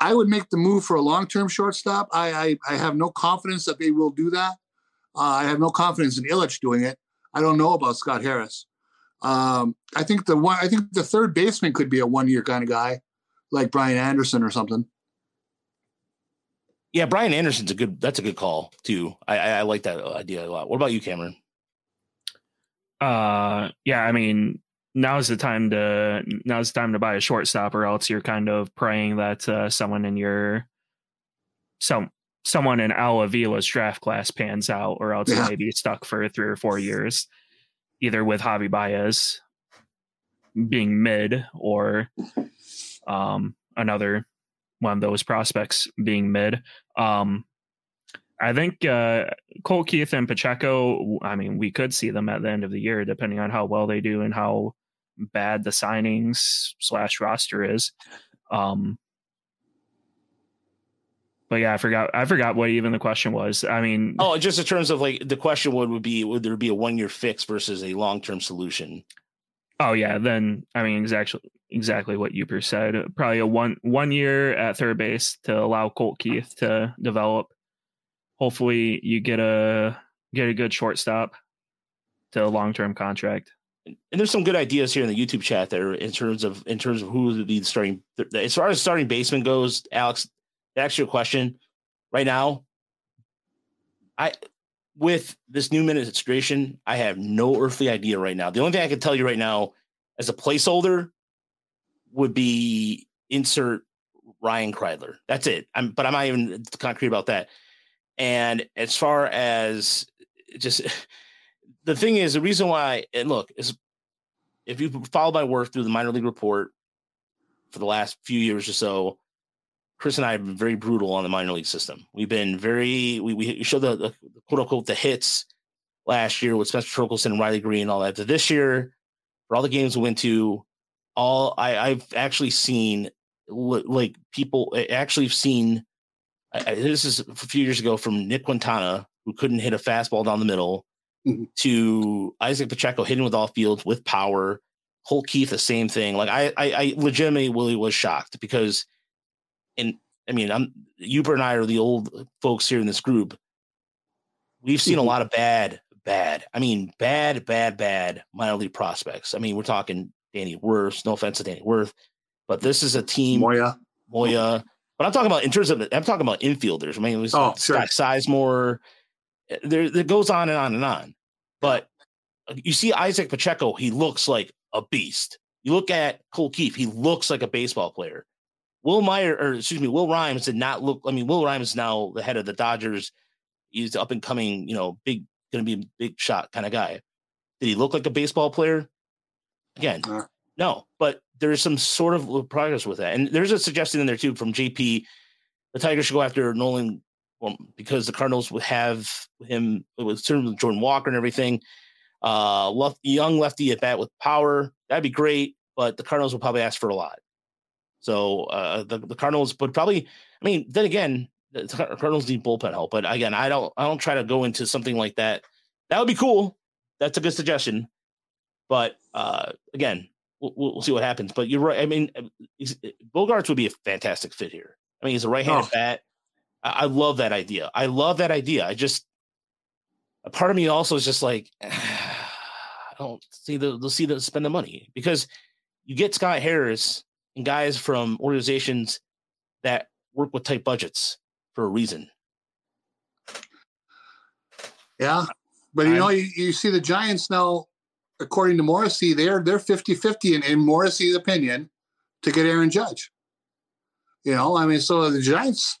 I would make the move for a long-term shortstop. I, I, I have no confidence that they will do that. Uh, I have no confidence in Ilitch doing it. I don't know about Scott Harris. Um, I think the one. I think the third baseman could be a one-year kind of guy, like Brian Anderson or something. Yeah, Brian Anderson's a good. That's a good call too. I, I, I like that idea a lot. What about you, Cameron? Uh, yeah. I mean, now's the time to now's the time to buy a shortstop, or else you're kind of praying that uh, someone in your some someone in Al Avila's draft class pans out, or else yeah. you may be stuck for three or four years, either with Javi Baez being mid or um, another one of those prospects being mid. Um, I think uh, Colt Keith and Pacheco. I mean, we could see them at the end of the year, depending on how well they do and how bad the signings slash roster is. Um, but yeah, I forgot. I forgot what even the question was. I mean, oh, just in terms of like the question would would be would there be a one year fix versus a long term solution? Oh yeah, then I mean exactly exactly what you said. Probably a one one year at third base to allow Colt Keith to develop. Hopefully, you get a get a good shortstop to a long term contract and there's some good ideas here in the YouTube chat there in terms of in terms of who would be the starting as far as starting baseman goes. Alex, to answer your question, right now, I with this new administration, I have no earthly idea right now. The only thing I can tell you right now, as a placeholder, would be insert Ryan Kreidler. That's it. I'm, but I'm not even concrete about that. And as far as just the thing is, the reason why, and look, is if you follow my work through the minor league report for the last few years or so, Chris and I have been very brutal on the minor league system. We've been very, we, we showed the, the quote unquote the hits last year with Spencer Torkelson and Riley Greene, all that. But this year, for all the games we went to, all I, I've actually seen like people actually seen. I, this is a few years ago from Nick Quintana, who couldn't hit a fastball down the middle, mm-hmm. to Isaac Pacheco hitting with all fields with power. Colt Keith, the same thing. Like I, I, I legitimately really was shocked because, and I mean, I'm Yooper and I are the old folks here in this group. We've seen mm-hmm. a lot of bad, bad. I mean, bad, bad, bad minor league prospects. I mean, we're talking Danny Worth. No offense to Danny Worth, but this is a team. Moya, Moya. But I'm talking about in terms of I'm talking about infielders. I mean, it was oh, Scott sure. Sizemore, there it goes on and on and on. But you see Isaac Pacheco, he looks like a beast. You look at Colt Keith, he looks like a baseball player. Will Meyer, or excuse me, Will Rhymes did not look. I mean, Will Rhymes is now the head of the Dodgers. He's up and coming, you know, big, going to be a big shot kind of guy. Did he look like a baseball player? Again, uh, no, but there's some sort of progress with that. And there's a suggestion in there too from JP. The Tigers should go after Nolan well, because the Cardinals would have him with Jordan Walker and everything. Uh, left, young lefty at bat with power, that'd be great, but the Cardinals would probably ask for a lot. So uh, the, the Cardinals would probably, I mean, then again, the Cardinals need bullpen help, but again, I don't I don't try to go into something like that. That would be cool. That's a good suggestion, but uh, again, we'll, we'll see what happens. But you're right. I mean, Bogaerts would be a fantastic fit here. I mean, he's a right-handed oh. bat. I, I love that idea. I love that idea. I just a part of me also is just like I don't see the they'll see the spend the money because you get Scott Harris and guys from organizations that work with tight budgets for a reason. Yeah. But you I'm, know, you, you see the Giants now, according to Morrissey, they're they're 50-50 in, in Morrissey's opinion to get Aaron Judge. You know, I mean, so the Giants,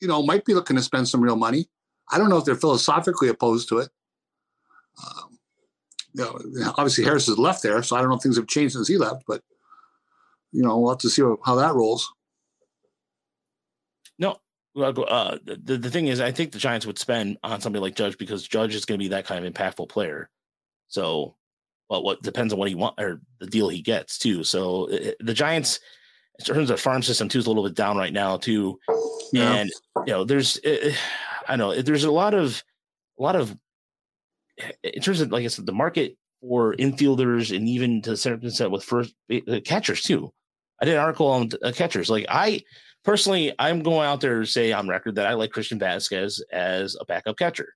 you know, might be looking to spend some real money. I don't know if they're philosophically opposed to it. Um, you know, obviously Harris has left there, so I don't know if things have changed since he left, but you know, we'll have to see how that rolls. No, uh, the the thing is, I think the Giants would spend on somebody like Judge because Judge is going to be that kind of impactful player. So, well, what depends on what he want or the deal he gets too. So it, the Giants, in terms of farm system too, is a little bit down right now too. Yeah. And you know, there's, it, I know there's a lot of, a lot of, in terms of like I said, the market for infielders and even to a certain extent with first catchers too. I did an article on uh, catchers. Like I personally, I'm going out there to say on record that I like Christian Vasquez as a backup catcher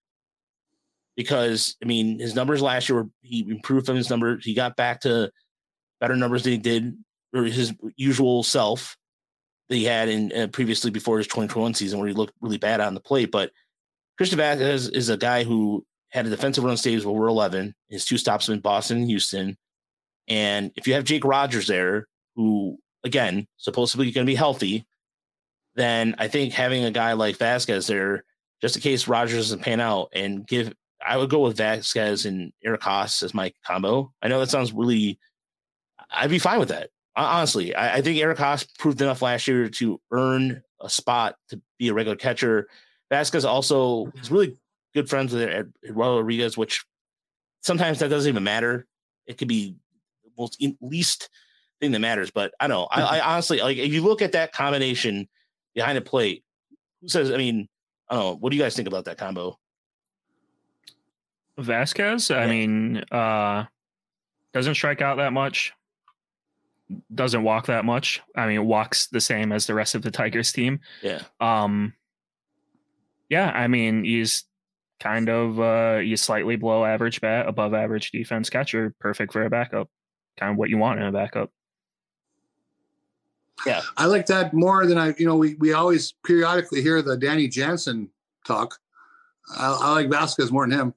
because I mean his numbers last year were he improved from his numbers. He got back to better numbers than he did or his usual self that he had in uh, previously before his 2021 season where he looked really bad on the plate. But Christian Vazquez is a guy who had a defensive run saves over 11. His two stops in Boston and Houston. And if you have Jake Rogers there, who again supposedly going to be healthy, then I think having a guy like Vasquez there, just in case Rogers doesn't pan out, and give I would go with Vasquez and Eric Haase as my combo. I know that sounds really, I'd be fine with that. Honestly, I, I think Eric Haase proved enough last year to earn a spot to be a regular catcher. Vasquez also is really good friends with Eduardo Rodriguez, which sometimes that doesn't even matter. It could be the most least thing that matters. But I know. I, I honestly like if you look at that combination behind the plate, who says? I mean, I don't know. What do you guys think about that combo? Vazquez, I mean, uh, doesn't strike out that much. Doesn't walk that much. I mean, walks the same as the rest of the Tigers team. Yeah. Um. Yeah, I mean, he's kind of uh, he's slightly below average bat, above average defense catcher, perfect for a backup. Kind of what you want in a backup. Yeah. I like that more than I, you know, we, we always periodically hear the Danny Jansen talk. I, I like Vasquez more than him,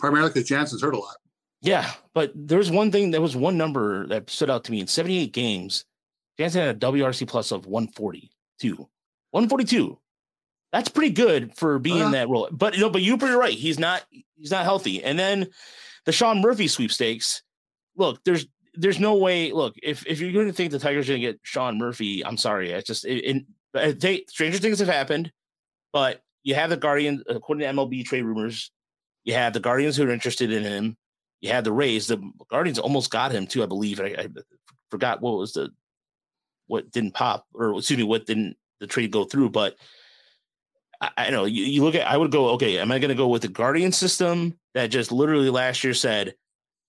primarily because Jansen's hurt a lot. Yeah. But there's one thing, there was one number that stood out to me in 78 games. Jansen had a WRC plus of 142. 142. That's pretty good for being uh, that role. But you know, but you're pretty right. He's not he's not healthy. And then the Sean Murphy sweepstakes. Look, there's there's no way. Look, if if you're going to think the Tigers are going to get Sean Murphy, I'm sorry. It's just it, it, they, stranger things have happened, but you have the Guardians, according to MLB trade rumors, you have the Guardians who are interested in him. You had the Rays. The Guardians almost got him too, I believe. I, I forgot what was the what didn't pop, or excuse me, what didn't the trade go through. But I, I know you, you look at. I would go. Okay, am I going to go with the Guardian system that just literally last year said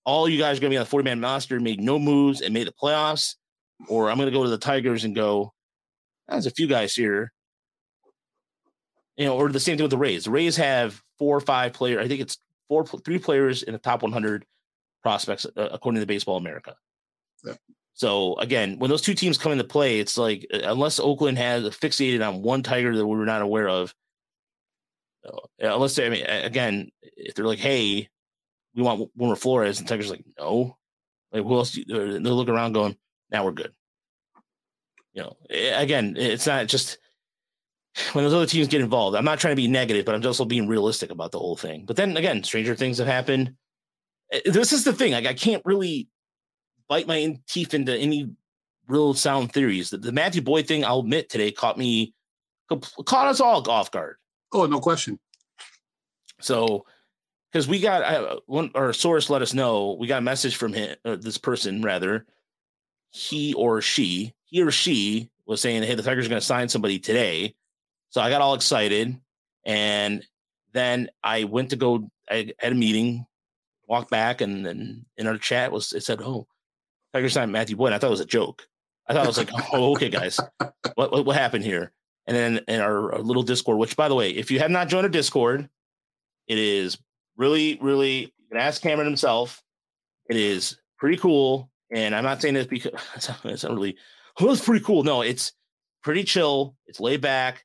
all you guys are going to be on the 40 man roster, made no moves and made the playoffs, or I'm going to go to the Tigers and go, there's a few guys here. You know, or the same thing with the Rays. The Rays have four or five players. I think it's four, three players in the top 100 prospects, uh, according to Baseball America. Yeah. So again, when those two teams come into play, it's like uh, unless Oakland has fixated on one Tiger that we were not aware of, uh, unless they, I mean, again, if they're like, hey, we want Wilmer Flores, and Tigers like, no. Like who else? They're looking around, going, now we're good. You know, again, it's not just when those other teams get involved. I'm not trying to be negative, but I'm also being realistic about the whole thing. But then again, stranger things have happened. This is the thing. Like I can't really bite my teeth into any real sound theories. The, the Matthew Boyd thing, I'll admit today, caught me, caught us all off guard. Oh, no question. So because we got uh, one our source let us know we got a message from him uh, this person rather he or she he or she was saying, "Hey, the Tigers are going to sign somebody today." So I got all excited, and then I went to go. I had a meeting, walked back, and then in our chat was it said, "Oh, Tigers signed Matthew Boyd." I thought it was a joke. I thought it was like, "Oh, oh okay, guys, what, what what happened here?" And then in our, our little Discord, which by the way, if you have not joined our Discord, it is really, really. You can ask Cameron himself. It is pretty cool, and I'm not saying this because it's not really. Oh, it's pretty cool. No, it's pretty chill. It's laid back.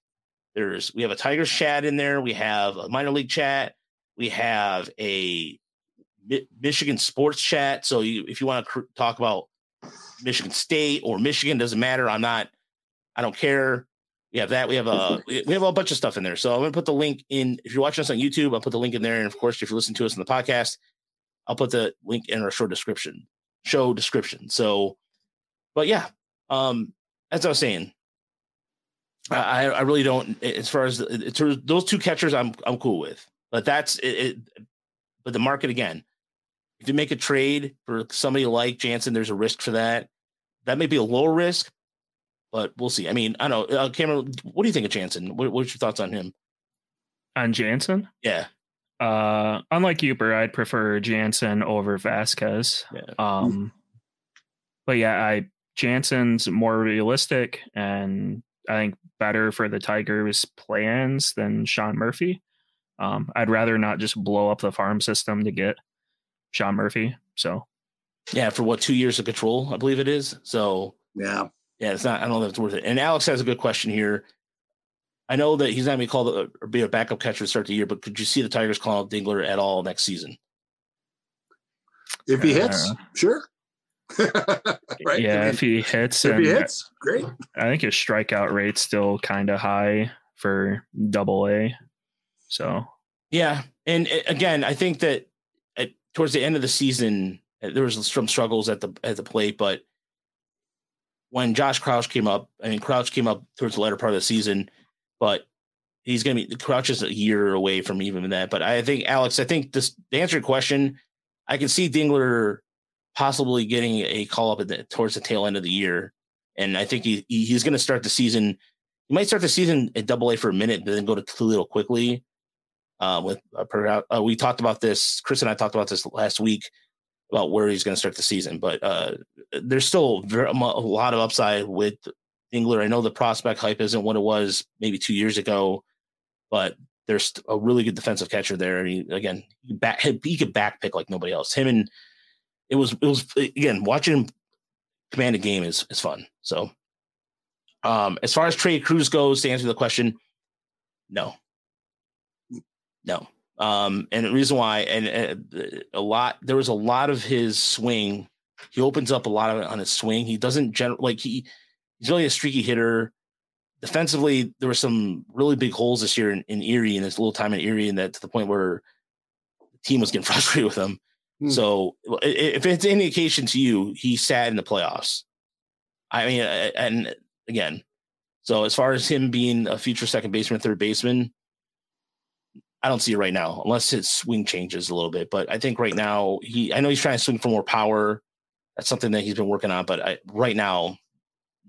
There's we have a Tigers chat in there. We have a minor league chat. We have a Mi- Michigan sports chat. So you, if you want to cr- talk about Michigan State or Michigan, doesn't matter. I'm not. I don't care. We have that. We have a we have a bunch of stuff in there. So I'm gonna put the link in. If you're watching us on YouTube, I'll put the link in there. And of course, if you listen to us on the podcast, I'll put the link in our show description. Show description. So, but yeah, um, as I was saying, I, I really don't. As far as those two catchers, I'm I'm cool with. But that's it, it. But the market again, if you make a trade for somebody like Jansen, there's a risk for that. That may be a lower risk, but we'll see. I mean, I don't know. Uh, Cameron, what do you think of Jansen? What, what's your thoughts on him? On Jansen? Yeah. Uh, unlike Yooper, I'd prefer Jansen over Vasquez. Yeah. Um, but yeah, I Jansen's more realistic and I think better for the Tigers' plans than Sean Murphy. Um, I'd rather not just blow up the farm system to get Sean Murphy. So Yeah, for what two years of control, I believe it is. So Yeah. yeah, it's not. I don't know if it's worth it. And Alex has a good question here. I know that he's not going to be called a, or be a backup catcher to start the year, but could you see the Tigers calling Dingler at all next season? If he Uh, hits, sure. right? yeah, I mean, if he hits, if and he hits, great. I think his strikeout rate's still kind of high for Double A. So Yeah, and uh, again, I think that at, towards the end of the season, uh, there was some struggles at the at the plate, but when Josh Crouch came up, I mean, Crouch came up towards the latter part of the season, but he's going to be Crouch is a year away from even that. But I think Alex, I think this to answer your question, I can see Dingler possibly getting a call up the, towards the tail end of the year, and I think he, he he's going to start the season. He might start the season at Double A for a minute, but then go to Toledo quickly. Uh, with uh, uh, we talked about this. Chris and I talked about this last week about where he's going to start the season, but uh, there's still very, a lot of upside with Dingler. I know the prospect hype isn't what it was maybe two years ago, but there's a really good defensive catcher there. And he, again, he back he could back pick like nobody else. Him and it was it was again watching command a game is is fun. So, um, as far as Trei Cruz goes, to answer the question, no, no. Um, and the reason why, and, and a lot, there was a lot of his swing. He opens up a lot of it on his swing. He doesn't general like he he's really a streaky hitter. Defensively, there were some really big holes this year in, in Erie and his little time in Erie, and that to the point where the team was getting frustrated with him. Hmm. So if it's indication to you, he sat in the playoffs. I mean, and again, so as far as him being a future second baseman, third baseman, I don't see it right now, unless his swing changes a little bit. But I think right now he, I know he's trying to swing for more power. That's something that he's been working on, but I, right now,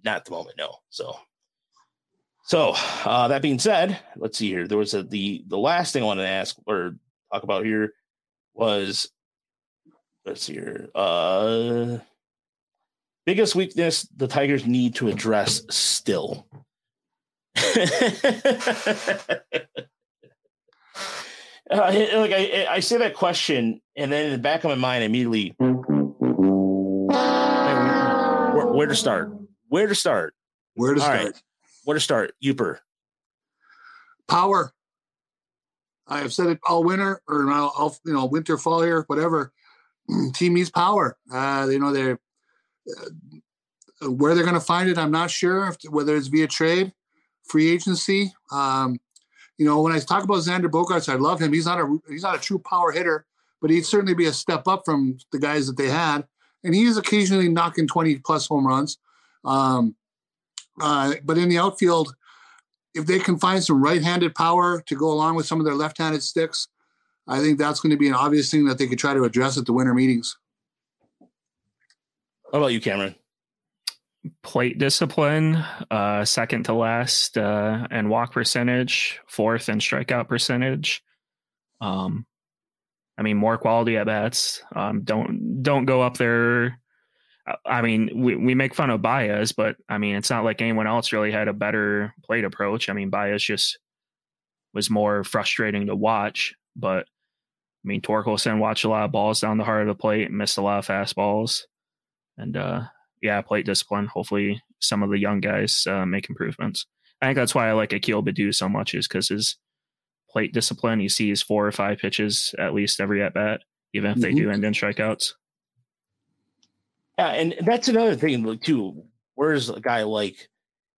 not at the moment, no. So, so uh, that being said, let's see here. There was a the the last thing I wanted to ask or talk about here was let's see here. Uh, biggest weakness the Tigers need to address still. Uh, like I, I say that question, and then in the back of my mind, immediately, where, where to start? Where to start? Where to All start? right. Where to start? Yooper. Power. I have said it all winter, or all, all you know, winter, fall here, whatever. Team needs power. Uh, you know, they're uh, where they're going to find it. I'm not sure if, whether it's via trade, free agency. Um, you know, when I talk about Xander Bogaerts, I love him. He's not a he's not a true power hitter, but he'd certainly be a step up from the guys that they had. And he is occasionally knocking 20 plus home runs. Um, uh, but in the outfield, if they can find some right-handed power to go along with some of their left-handed sticks, I think that's going to be an obvious thing that they could try to address at the winter meetings. What about you, Cameron? plate discipline, uh, second to last, uh, and walk percentage, fourth and strikeout percentage. Um, I mean, more quality at bats. Um, don't don't go up there. I mean, we, we make fun of Baez, but I mean, it's not like anyone else really had a better plate approach. I mean, Baez just was more frustrating to watch. But I mean, Torkelson watched a lot of balls down the heart of the plate, and missed a lot of fastballs, and uh, yeah, plate discipline. Hopefully, some of the young guys uh, make improvements. I think that's why I like Akil Baddoo so much, is because his plate discipline. You see his four or five pitches at least every at bat, even if they mm-hmm. do end in strikeouts. Yeah, and that's another thing too. Where's a guy like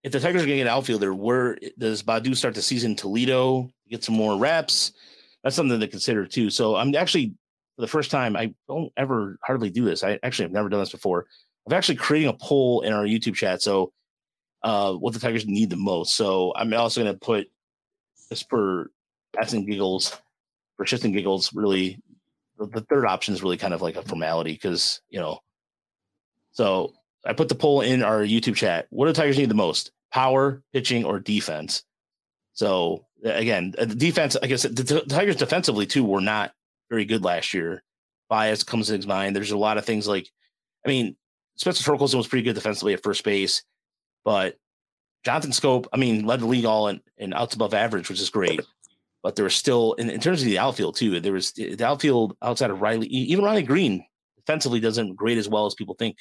if the Tigers are going to get an outfielder, where does Baddoo start the season? Toledo get some more reps. That's something to consider too. So I'm actually for the first time. I don't ever hardly do this. I actually have never done this before. I'm actually creating a poll in our YouTube chat. So uh, what the Tigers need the most. So I'm also going to put this for and giggles for shits and giggles. Really, the, the third option is really kind of like a formality because you know. So I put the poll in our YouTube chat. What do Tigers need the most? Power, pitching, or defense? So again, the defense. I guess the, Tigers defensively too were not very good last year. Bias comes to his mind. There's a lot of things like, I mean, Spencer Torkelson was pretty good defensively at first base, but Jonathan Schoop, I mean, led the league all in, in outs above average, which is great but there was still in, in, terms of the outfield too. There was the outfield outside of Riley, even Riley Greene defensively doesn't great as well as people think.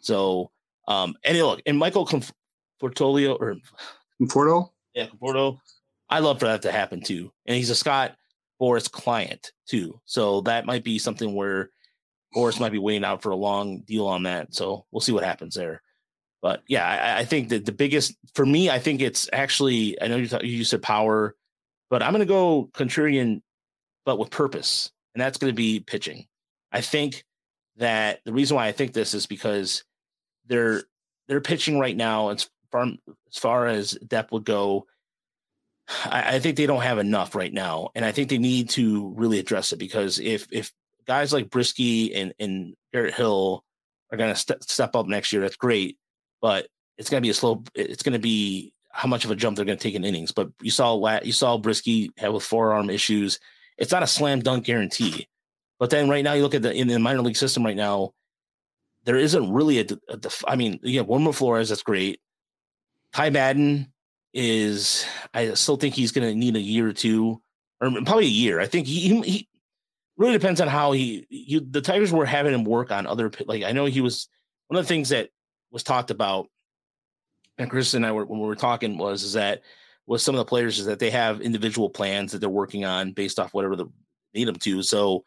So, um, and look, and Michael Confortolio or Conforto, yeah, Conforto, I love for that to happen too. And he's a Scott Boras client too, so that might be something where Boras might be waiting out for a long deal on that. So we'll see what happens there. But yeah, I, I think that the biggest for me, I think it's actually I know you thought, you said power but I'm going to go contrarian, but with purpose, and that's going to be pitching. I think that the reason why I think this is because they're they're pitching right now. As far as far as depth would go, I, I think they don't have enough right now, and I think they need to really address it because if if guys like Brieske and and Garrett Hill are going to step step up next year, that's great, but it's going to be a slow. It's going to be how much of a jump they're going to take in innings. But you saw you saw Brieske have with forearm issues. It's not a slam dunk guarantee. But then right now you look at the in the minor league system right now, there isn't really a. a I mean, you have Wilmer Flores, that's great. Ty Madden is. I still think he's going to need a year or two, or probably a year. I think he, he really depends on how he. You, the Tigers were having him work on other. Like I know he was one of the things that was talked about and Chris and I were when we were talking was is that with some of the players is that they have individual plans that they're working on based off whatever they need them to. So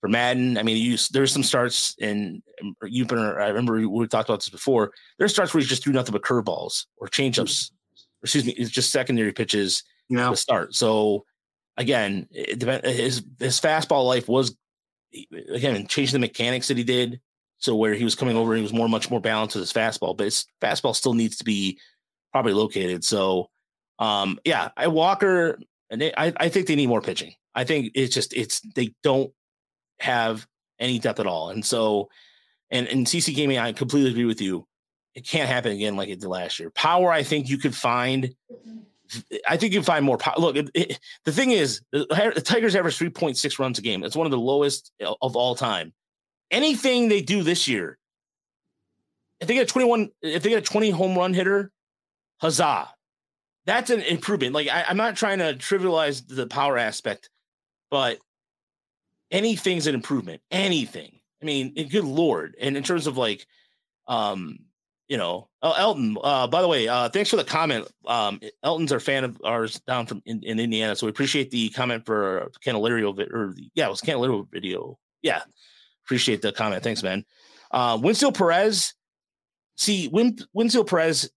for Madden, I mean, you, there's some starts and you've been, I remember we talked about this before. There's starts where he just threw nothing but curveballs or changeups, or excuse me, it's just secondary pitches yeah. to start. So again, his his fastball life was again changing the mechanics that he did so where he was coming over, he was more, much more balanced with his fastball, but his fastball still needs to be probably located. So, um, yeah, I Walker, and they, I, I think they need more pitching. I think it's just it's they don't have any depth at all, and so, and and CC Gaming, I completely agree with you. It can't happen again like it did last year. Power, I think you could find. I think you find more power. Look, it, it, the thing is, the, Tigers average 3.6 runs a game. It's one of the lowest of all time anything they do this year, if they get a 21, if they get a 20 home run hitter, huzzah. That's an improvement. Like I, am not trying to trivialize the power aspect, but anything's an improvement. Anything. I mean, good lord. And in terms of like, um, you know, uh, Elton. Uh, by the way, uh, thanks for the comment. Um, Elton's our fan of ours down from in, in Indiana, so we appreciate the comment for Candelario. Or yeah, it was Candelario video. Yeah, Appreciate the comment. Thanks, man. Uh, Wenceel Perez. See, Win- Wenceel Perez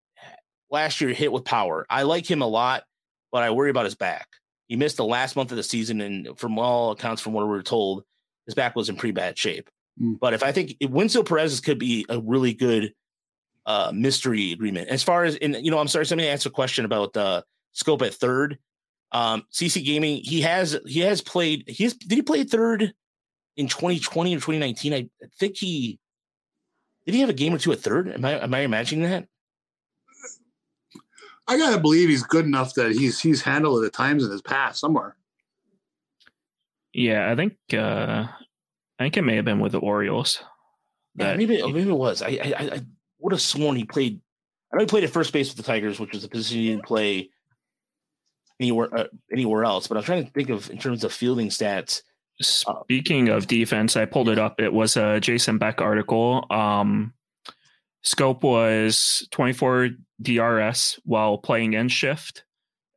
last year hit with power. I like him a lot, but I worry about his back. He missed the last month of the season, and from all accounts, from what we were told, his back was in pretty bad shape. Mm. But if I think Wenceel Perez could be a really good uh, mystery agreement, as far as in you know, I'm sorry, somebody asked a question about the uh, Schoop at third. Um, CC Gaming, he has he has played. He's did he play third in 2020 or 2019. I think he did he have a game or two at third? Am I am I imagining that? I gotta believe he's good enough that he's he's handled it at times in his past somewhere. Yeah, I think uh I think it may have been with the Orioles. Yeah, maybe maybe it was. I I, I would have sworn he played. I know he played at first base with the Tigers, which was a position he didn't play anywhere uh, anywhere else. But I'm trying to think of in terms of fielding stats. Speaking of defense, I pulled it up. It was a Jason Beck article. Um, Schoop was 24 DRS while playing in shift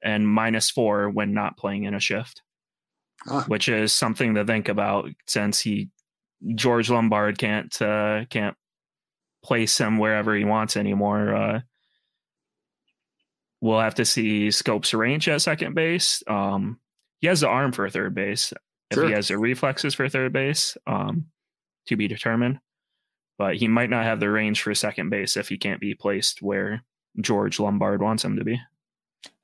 and minus four when not playing in a shift, huh. which is something to think about since he George Lombard can't uh, can't place him wherever he wants anymore. Uh, we'll have to see Schoop's range at second base. Um, he has the arm for third base. Sure. If he has the reflexes for third base, um, to be determined. But he might not have the range for second base if he can't be placed where George Lombard wants him to be.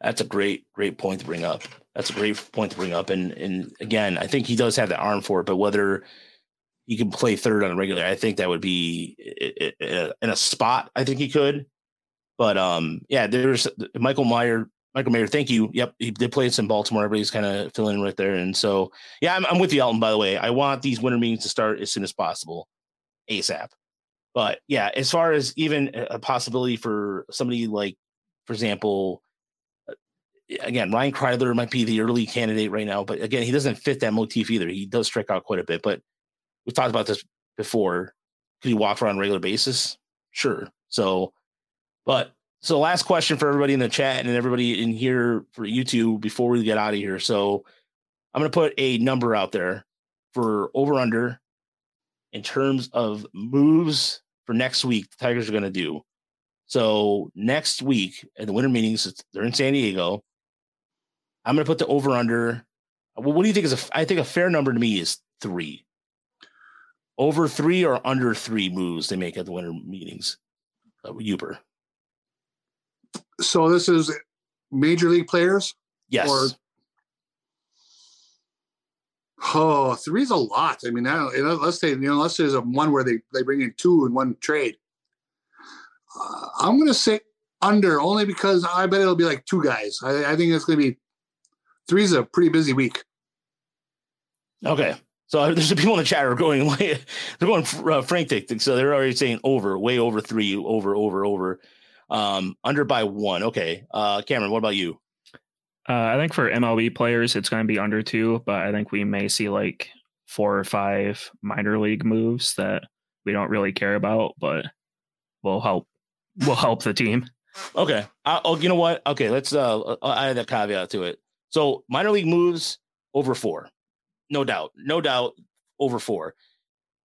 That's a great, great point to bring up. That's a great point to bring up. And and again, I think he does have the arm for it, but whether he can play third on a regular, I think that would be in a spot. I think he could. But um, yeah, there's Michael Meyer Michael Mayer, thank you. Yep, he did play in Baltimore. Everybody's kind of filling in right there, and so yeah, I'm, I'm with you, Elton. By the way, I want these winter meetings to start as soon as possible, ASAP. But yeah, as far as even a possibility for somebody like, for example, uh, again, Ryan Kreidler might be the early candidate right now, but again, he doesn't fit that motif either. He does strike out quite a bit, but we've talked about this before. Could you walk around on a regular basis? Sure. So, but so last question for everybody in the chat and everybody in here for YouTube before we get out of here. So I'm going to put a number out there for over under in terms of moves for next week the Tigers are going to do. So next week at the winter meetings, they're in San Diego. I'm going to put the over under. What do you think is a? I think a fair number to me is three. Over three or under three moves they make at the winter meetings. Uh, Yooper so this is major league players? Yes. Or, oh, three's a lot. I mean, I let's say, you know, let's say there's a one where they, they bring in two in one trade. Uh, I'm going to say under only because I bet it'll be like two guys. I, I think it's going to be three's a pretty busy week. Okay. So there's some people in the chat are going, they're going uh, frantic. So they're already saying over, way over three, over, over, over. Um, under by one. Okay. Uh, Cameron, what about you? Uh, I think for MLB players, it's going to be under two, but I think we may see like four or five minor league moves that we don't really care about, but will help will help the team. Okay. Uh, oh, you know what? Okay, let's uh add that caveat to it. So minor league moves over four, no doubt, no doubt over four.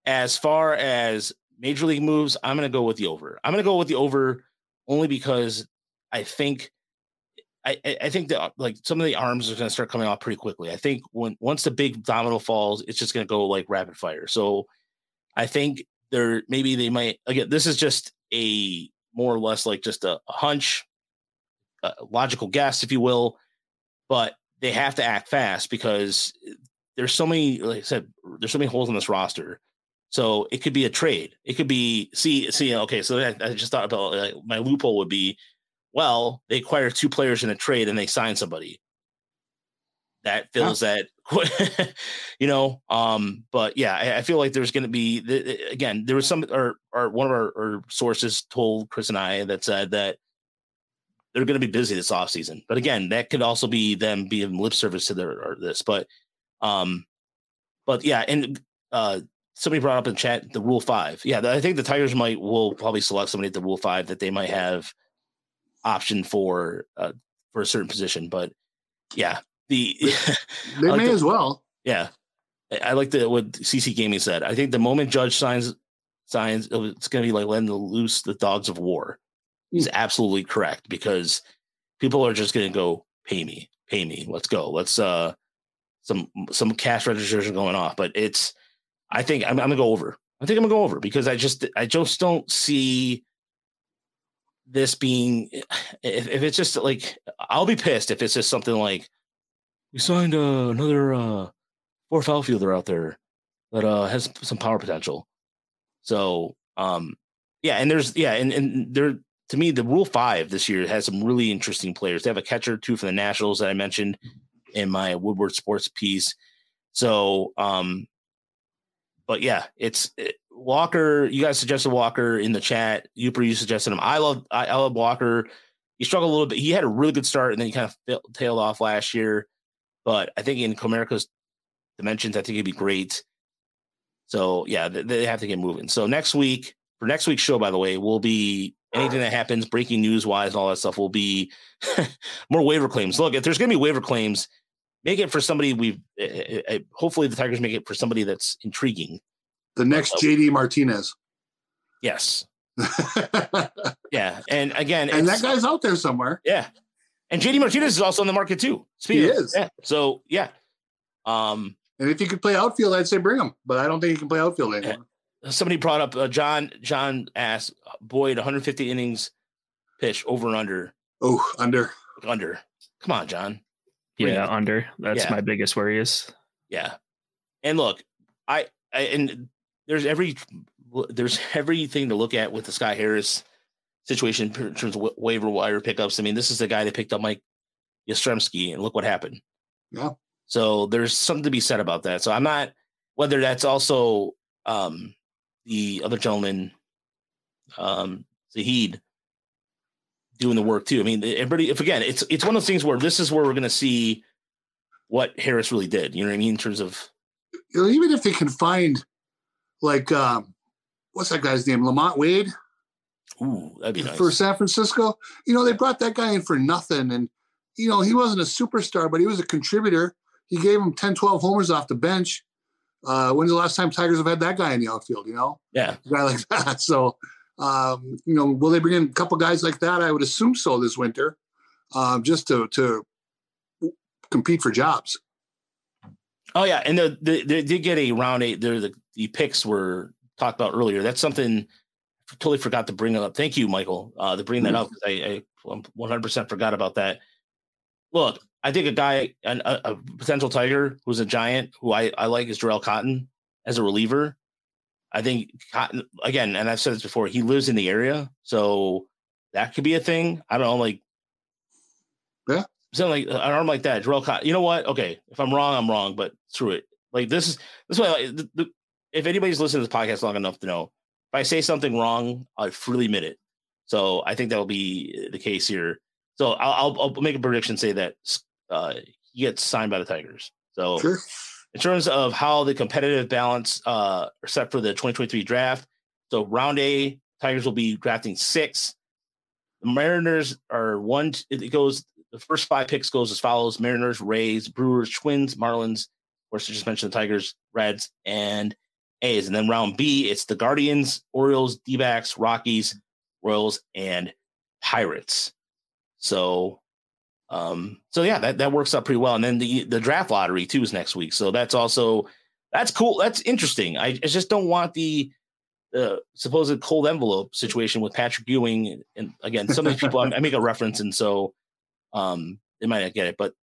As far as major league moves, I'm going to go with the over. I'm going to go with the over only because I think I, I think that like some of the arms are going to start coming off pretty quickly. I think when once the big domino falls, it's just going to go like rapid fire. So I think there maybe they might again. This is just a more or less like just a, a hunch, a logical guess, if you will. But they have to act fast because there's so many. Like I said, there's so many holes in this roster so it could be a trade. It could be see see. Okay, so I, I just thought about like, my loophole would be, well, they acquire two players in a trade and they sign somebody. That fills that, you know. Um, but yeah, I, I feel like there's going to be the, again. There was some, or or one of our, our sources told Chris and I that said that they're going to be busy this off season. But again, that could also be them being lip service to their or this. But um, but yeah, and uh somebody brought up in chat the rule five. Yeah, I think the Tigers might will probably select somebody at the rule five that they might have option for uh, for a certain position. But yeah, the they like may the, as well. Yeah, I like the what CC Gaming said. I think the moment Judge signs signs, it's going to be like letting loose the dogs of war. He's mm. absolutely correct because people are just going to go pay me, pay me. Let's go. Let's uh some some cash registers are going off, but it's I think I'm, I'm gonna go over. I think I'm gonna go over because I just I just don't see this being if, if it's just like I'll be pissed if it's just something like we signed uh, another uh fourth outfielder out there that uh has some power potential. So um Yeah, and there's yeah, and and there to me the Rule Five this year has some really interesting players. They have a catcher too for the Nationals that I mentioned in my Woodward Sports piece. So, um, but yeah, it's it, Walker. You guys suggested Walker in the chat. Yooper, you suggested him. I love I, I love Walker. He struggled a little bit. He had a really good start, and then he kind of tailed off last year. But I think in Comerica's dimensions, I think he'd be great. So yeah, they, they have to get moving. So next week, for next week's show, by the way, will be anything that happens, breaking news wise, and all that stuff will be more waiver claims. Look, if there's going to be waiver claims, make it for somebody we've. Uh, uh, hopefully, the Tigers make it for somebody that's intriguing. The next uh, JD Martinez. Yes. yeah, and again, and that guy's out there somewhere. Yeah, and JD Martinez is also on the market too. Speaking he of, is. Yeah. So yeah. Um, and if he could play outfield, I'd say bring him, but I don't think he can play outfield anymore. Somebody brought up uh, John. John asked Boyd 150 innings pitch over and under. Oh, under. Under. Come on, John. Yeah, under. That's yeah. my biggest worry is. Yeah, and look, I, I and there's every there's everything to look at with the Scott Harris situation in terms of waiver wire pickups. I mean, this is the guy that picked up Mike Yastrzemski, and look what happened. Yeah. So there's something to be said about that. So I'm not whether that's also um, the other gentleman, um, Zaidi, doing the work too. I mean, everybody. If again, it's it's one of those things where this is where we're going to see what Harris really did. You know what I mean in terms of you know, even if they can find like um, what's that guy's name, LaMonte Wade. Ooh, that'd be nice. For San Francisco, you know, they brought that guy in for nothing. And, you know, he wasn't a superstar, but he was a contributor. He gave him 10, 12 homers off the bench. Uh, when's the last time Tigers have had that guy in the outfield, you know? Yeah. A guy like that. So, um, you know, will they bring in a couple guys like that? I would assume so this winter, um, just to, to compete for jobs. Oh yeah, and the, the, they did get a round A. There, the, the picks were talked about earlier. That's something I totally forgot to bring up. Thank you, Michael, uh, to bring that up. I, I 100% forgot about that. Look, I think a guy, a, a, potential Tiger who's a giant, who I, I like is Jharel Cotton as a reliever. I think Cotton again, and I've said this before. He lives in the area, so that could be a thing. I don't know, like yeah, something like an arm like that. Jharel Cotton. You know what? Okay, if I'm wrong, I'm wrong. But through it. Like this is this is why. The, the, if anybody's listened to this podcast long enough to know, if I say something wrong, I freely admit it. So I think that will be the case here. So I'll, I'll, I'll make a prediction, say that uh, he gets signed by the Tigers. So sure. In terms of how the competitive balance uh, are set for the 2023 draft, so round A, Tigers will be drafting six. The Mariners are one. It goes. The first five picks goes as follows: Mariners, Rays, Brewers, Twins, Marlins. Of course, I just mentioned the Tigers, Reds, and A's. And then round B, it's the Guardians, Orioles, D backs, Rockies, Royals, and Pirates. So, um, so yeah, that, that works out pretty well. And then the the draft lottery too is next week. So that's also that's cool. That's interesting. I, I just don't want the uh, supposed cold envelope situation with Patrick Ewing. And again, some of these people I, I make a reference, and so um, they might not get it. But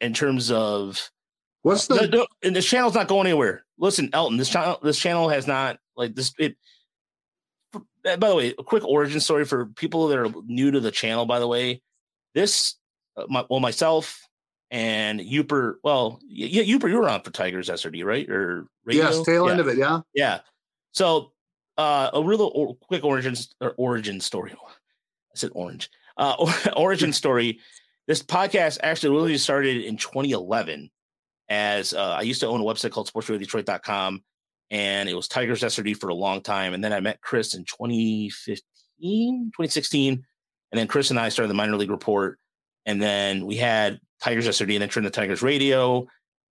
in terms of what's the, the, the and this channel's not going anywhere listen, Elton, this channel this channel has not like this it by the way, a quick origin story for people that are new to the channel, by the way. This my, well, myself and Yooper, well, yeah, Yooper, you were on for Tigers SRD, right? Or radio? Yes, tail yeah. end of it, yeah. Yeah. So uh a real or, quick origin or origin story. I said orange. Uh origin story. This podcast actually really started in 2011 as uh, I used to own a website called sportsradiodetroit.com and it was Tigers SRD for a long time. And then I met Chris in 2015, 2016. And then Chris and I started the minor league report. And then we had Tigers yesterday and then turned to Tigers radio.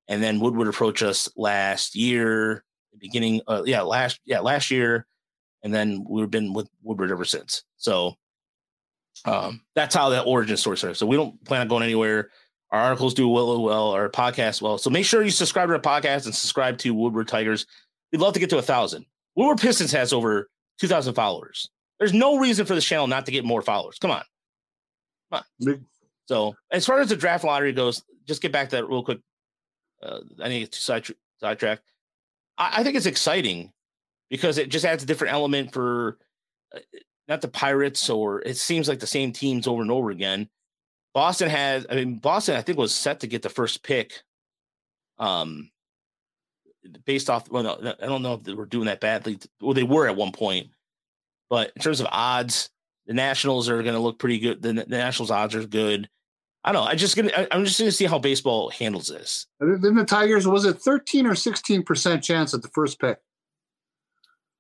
And then Woodward approached us last year, beginning, uh, yeah, last, yeah, last year. And then we've been with Woodward ever since. So um, that's how that origin story started. So we don't plan on going anywhere. Our articles do well, well, our podcast well. So make sure you subscribe to our podcast and subscribe to Woodward Tigers. We'd love to get to a thousand. Woodward Pistons has over two thousand followers. There's no reason for this channel not to get more followers. Come on, come on. So as far as the draft lottery goes, just get back to that real quick. Uh, I need to side sidetrack. I, I think it's exciting because it just adds a different element for uh, not the Pirates or it seems like the same teams over and over again. Boston has, I mean, Boston, I think was set to get the first pick. Um, based off, well, no, I don't know if they were doing that badly. Well, they were at one point, but in terms of odds, the Nationals are going to look pretty good. The, the, Nationals odds are good. I don't know. I just gonna. I, I'm just going to see how baseball handles this. Then the Tigers was it 13 or 16 percent chance at the first pick?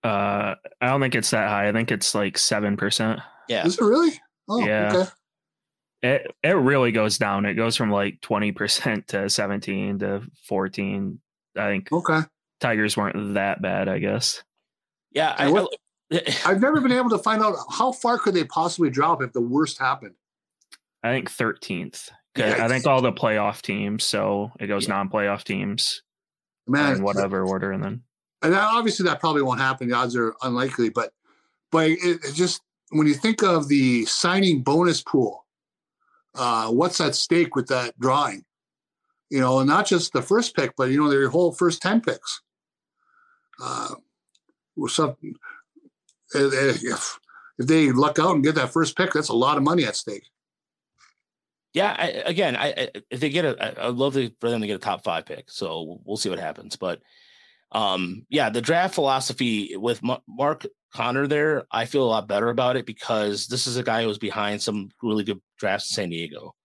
Uh, I don't think it's that high. I think it's like seven percent. Yeah. Is it really? Oh, Yeah. okay. It it really goes down. It goes from like twenty percent to seventeen to fourteen. I think Okay. Tigers weren't that bad. I guess. Yeah, I, And what- I- I've never been able to find out how far could they possibly drop if the worst happened. I think thirteenth. Yeah. I think all the playoff teams. So it goes Yeah. non-playoff teams Man, in whatever order, and then and that- obviously that probably won't happen. The odds are unlikely, but but it, it just when you think of the signing bonus pool, uh, what's at stake with that drawing? You know, and not just the first pick, but you know their whole first ten picks. Uh, something. If if they luck out and get that first pick, that's a lot of money at stake. Yeah. I, again, I, if they get a, I'd love to, for them to get a top five pick. So we'll see what happens. But um, yeah, the draft philosophy with Ma- Mark Conner there, I feel a lot better about it because this is a guy who was behind some really good drafts in San Diego.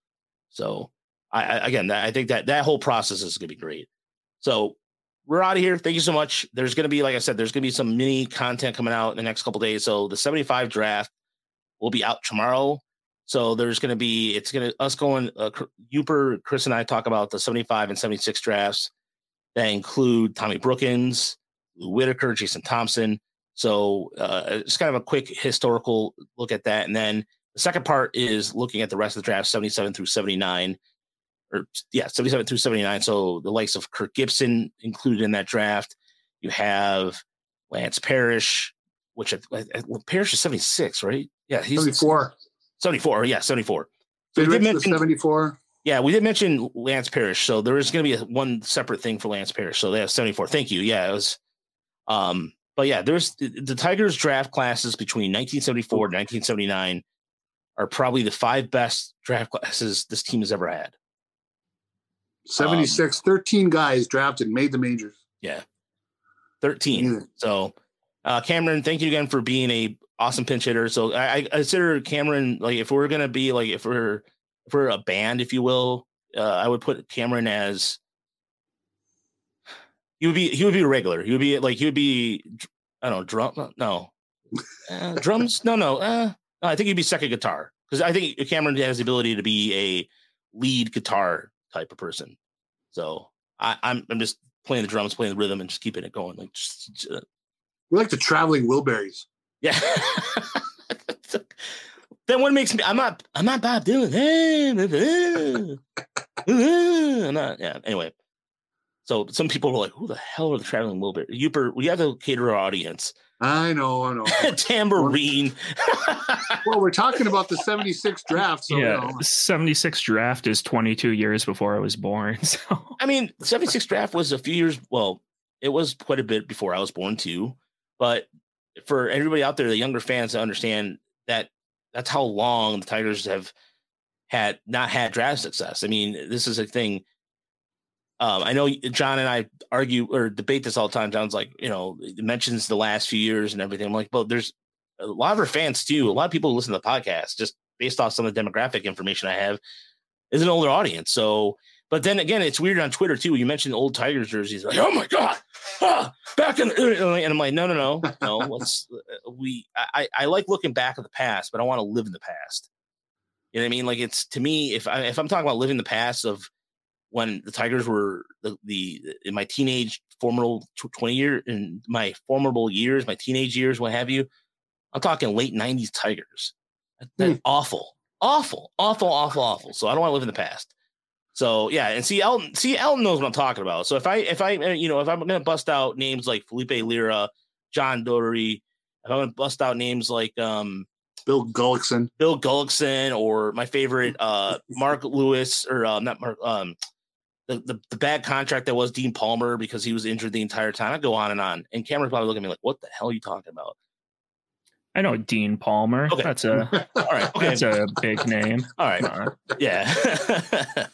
So I, I again, I think that that whole process is going to be great. So we're out of here. Thank you so much. There's going to be, like I said, there's going to be some mini content coming out in the next couple days. So the 75 draft will be out tomorrow. So there's going to be, it's going to, us going, uh, Yooper, Chris and I talk about the 75 and 76 drafts that include Tommy Brookens, Lou Whitaker, Jason Thompson. So uh, it's kind of a quick historical look at that. And then the second part is looking at the rest of the draft, 77 through 79 or yeah, 77 through 79. So the likes of Kirk Gibson included in that draft. You have Lance Parrish, which I, Parrish is 76, right? Yeah, he's 74. 74. Yeah, 74. So we did mention, 74. yeah, we did mention Lance Parrish. So there is going to be a, one separate thing for Lance Parrish. So they have 74. Thank you. Yeah, it was. Um, but yeah, there's the, the Tigers draft classes between 1974 and 1979 are probably the five best draft classes this team has ever had. 76. 13 guys drafted, made the majors. Yeah. 13. Yeah. So, uh, Cameron, thank you again for being a awesome pinch hitter. So I, I consider Cameron like if we're gonna be like if we're if we're a band, if you will, uh, I would put Cameron as he would be he would be a regular. He would be like he would be I don't know drum no uh, drums no no uh, I think he'd be second guitar because I think Cameron has the ability to be a lead guitar type of person. So I, I'm I'm just playing the drums, playing the rhythm, and just keeping it going. Like just, just- We're like the traveling Wilburys. Yeah. then what makes me? I'm not. I'm not Bob Dylan. I'm not. Yeah. Anyway. So some people were like, "Who the hell are the traveling Wilbur?" Yooper, we have to cater our audience. I know, I know. Tambourine. well, we're talking about the 76 draft. So, yeah, you know, 76 draft is 22 years before I was born. So I mean, 76 draft was a few years. Well, it was quite a bit before I was born too. But for everybody out there, the younger fans to understand that that's how long the Tigers have had not had draft success. I mean, this is a thing. Um, I know John and I argue or debate this all the time. John's like, you know, mentions the last few years and everything. I'm like, well, there's a lot of our fans too. A lot of people who listen to the podcast just based off some of the demographic information I have is an older audience. So, but then again, it's weird on Twitter too. You mentioned old Tigers jerseys, like, oh my god, ah, back in, and I'm like, no, no, no, no. Let's we. I I like looking back at the past, but I want to live in the past. You know what I mean? Like it's to me, if I if I'm talking about living the past of when the Tigers were the, the in my teenage formidable tw- 20 year in my formidable years, my teenage years, what have you. I'm talking late 90s Tigers. That, that's awful, awful, awful, awful, awful. So I don't want to live in the past. So yeah, and see Elton, see Elton knows what I'm talking about. So if I if I uh, you know if I'm gonna bust out names like Felipe Lira, John Doherty, if I'm gonna bust out names like um Bill Gullickson. Bill Gullickson or my favorite uh Mark Lewis or uh, not Mark um the, the the bad contract that was Dean Palmer because he was injured the entire time. I go on and on. And Cameron's probably looking at me like, what the hell are you talking about? I know Dean Palmer. Okay. That's a All right. Okay. that's a big name. All right. Uh, Yeah.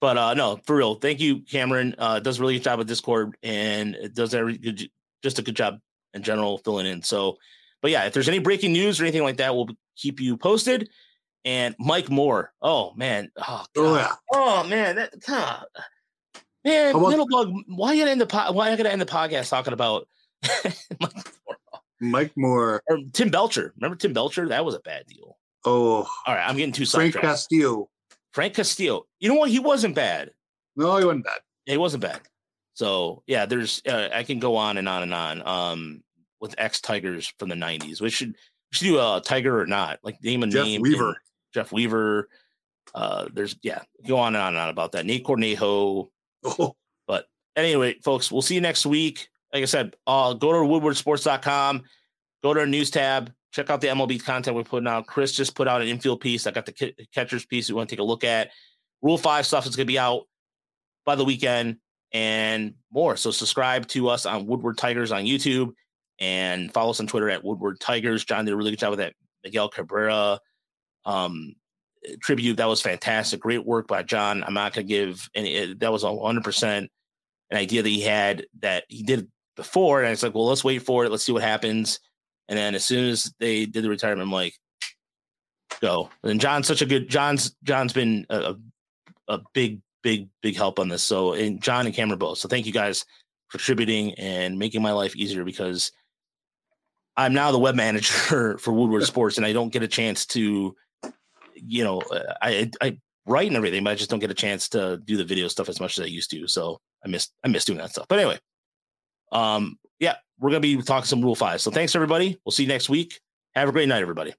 but uh no, for real. Thank you, Cameron. Uh does a really good job with Discord and it does every good just a good job in general filling in. So but yeah, if there's any breaking news or anything like that, we'll keep you posted. And Mike Moore. Oh man. Oh, Oh God. yeah. Oh man, that God. Man, How little bug. Why you gonna end the po- why you gonna end the podcast talking about Mike Moore? Or Tim Belcher? Remember Tim Belcher? That was a bad deal. Oh, All right, I'm getting too Frank sidetracked. Castillo. Frank Castillo. You know what? He wasn't bad. No, he wasn't bad. He wasn't bad. So yeah, there's uh, I can go on and on and on. Um, with ex Tigers from the '90s. We should we should do a Tiger or not, like name a Jeff name. Weaver. Jeff Weaver. Uh, there's yeah, go on and on and on about that. Nate Cornejo. Oh, But anyway, folks, we'll see you next week. Like I said, uh, go to woodwardsports.com, go to our news tab, check out the MLB content we're putting out. Chris just put out an infield piece. I got the catcher's piece we want to take a look at. Rule five stuff is going to be out by the weekend and more. So subscribe to us on Woodward Tigers on YouTube and follow us on Twitter at Woodward Tigers. John did a really good job with that Miguel Cabrera um, tribute. That was fantastic. Great work by John. I'm not going to give any, that was 100% an idea that he had that he did before. And it's like, well, let's wait for it. Let's see what happens. And then as soon as they did the retirement, I'm like, go. And John's such a good John's John's been a, a big, big, big help on this. So and John and Cameron both. So thank you guys for contributing and making my life easier because I'm now the web manager for Woodward Sports and I don't get a chance to, you know, uh, I I write and everything, but I just don't get a chance to do the video stuff as much as I used to. So I miss I miss doing that stuff. But anyway, um, yeah, we're gonna be talking some Rule Five. So thanks everybody. We'll see you next week. Have a great night, everybody.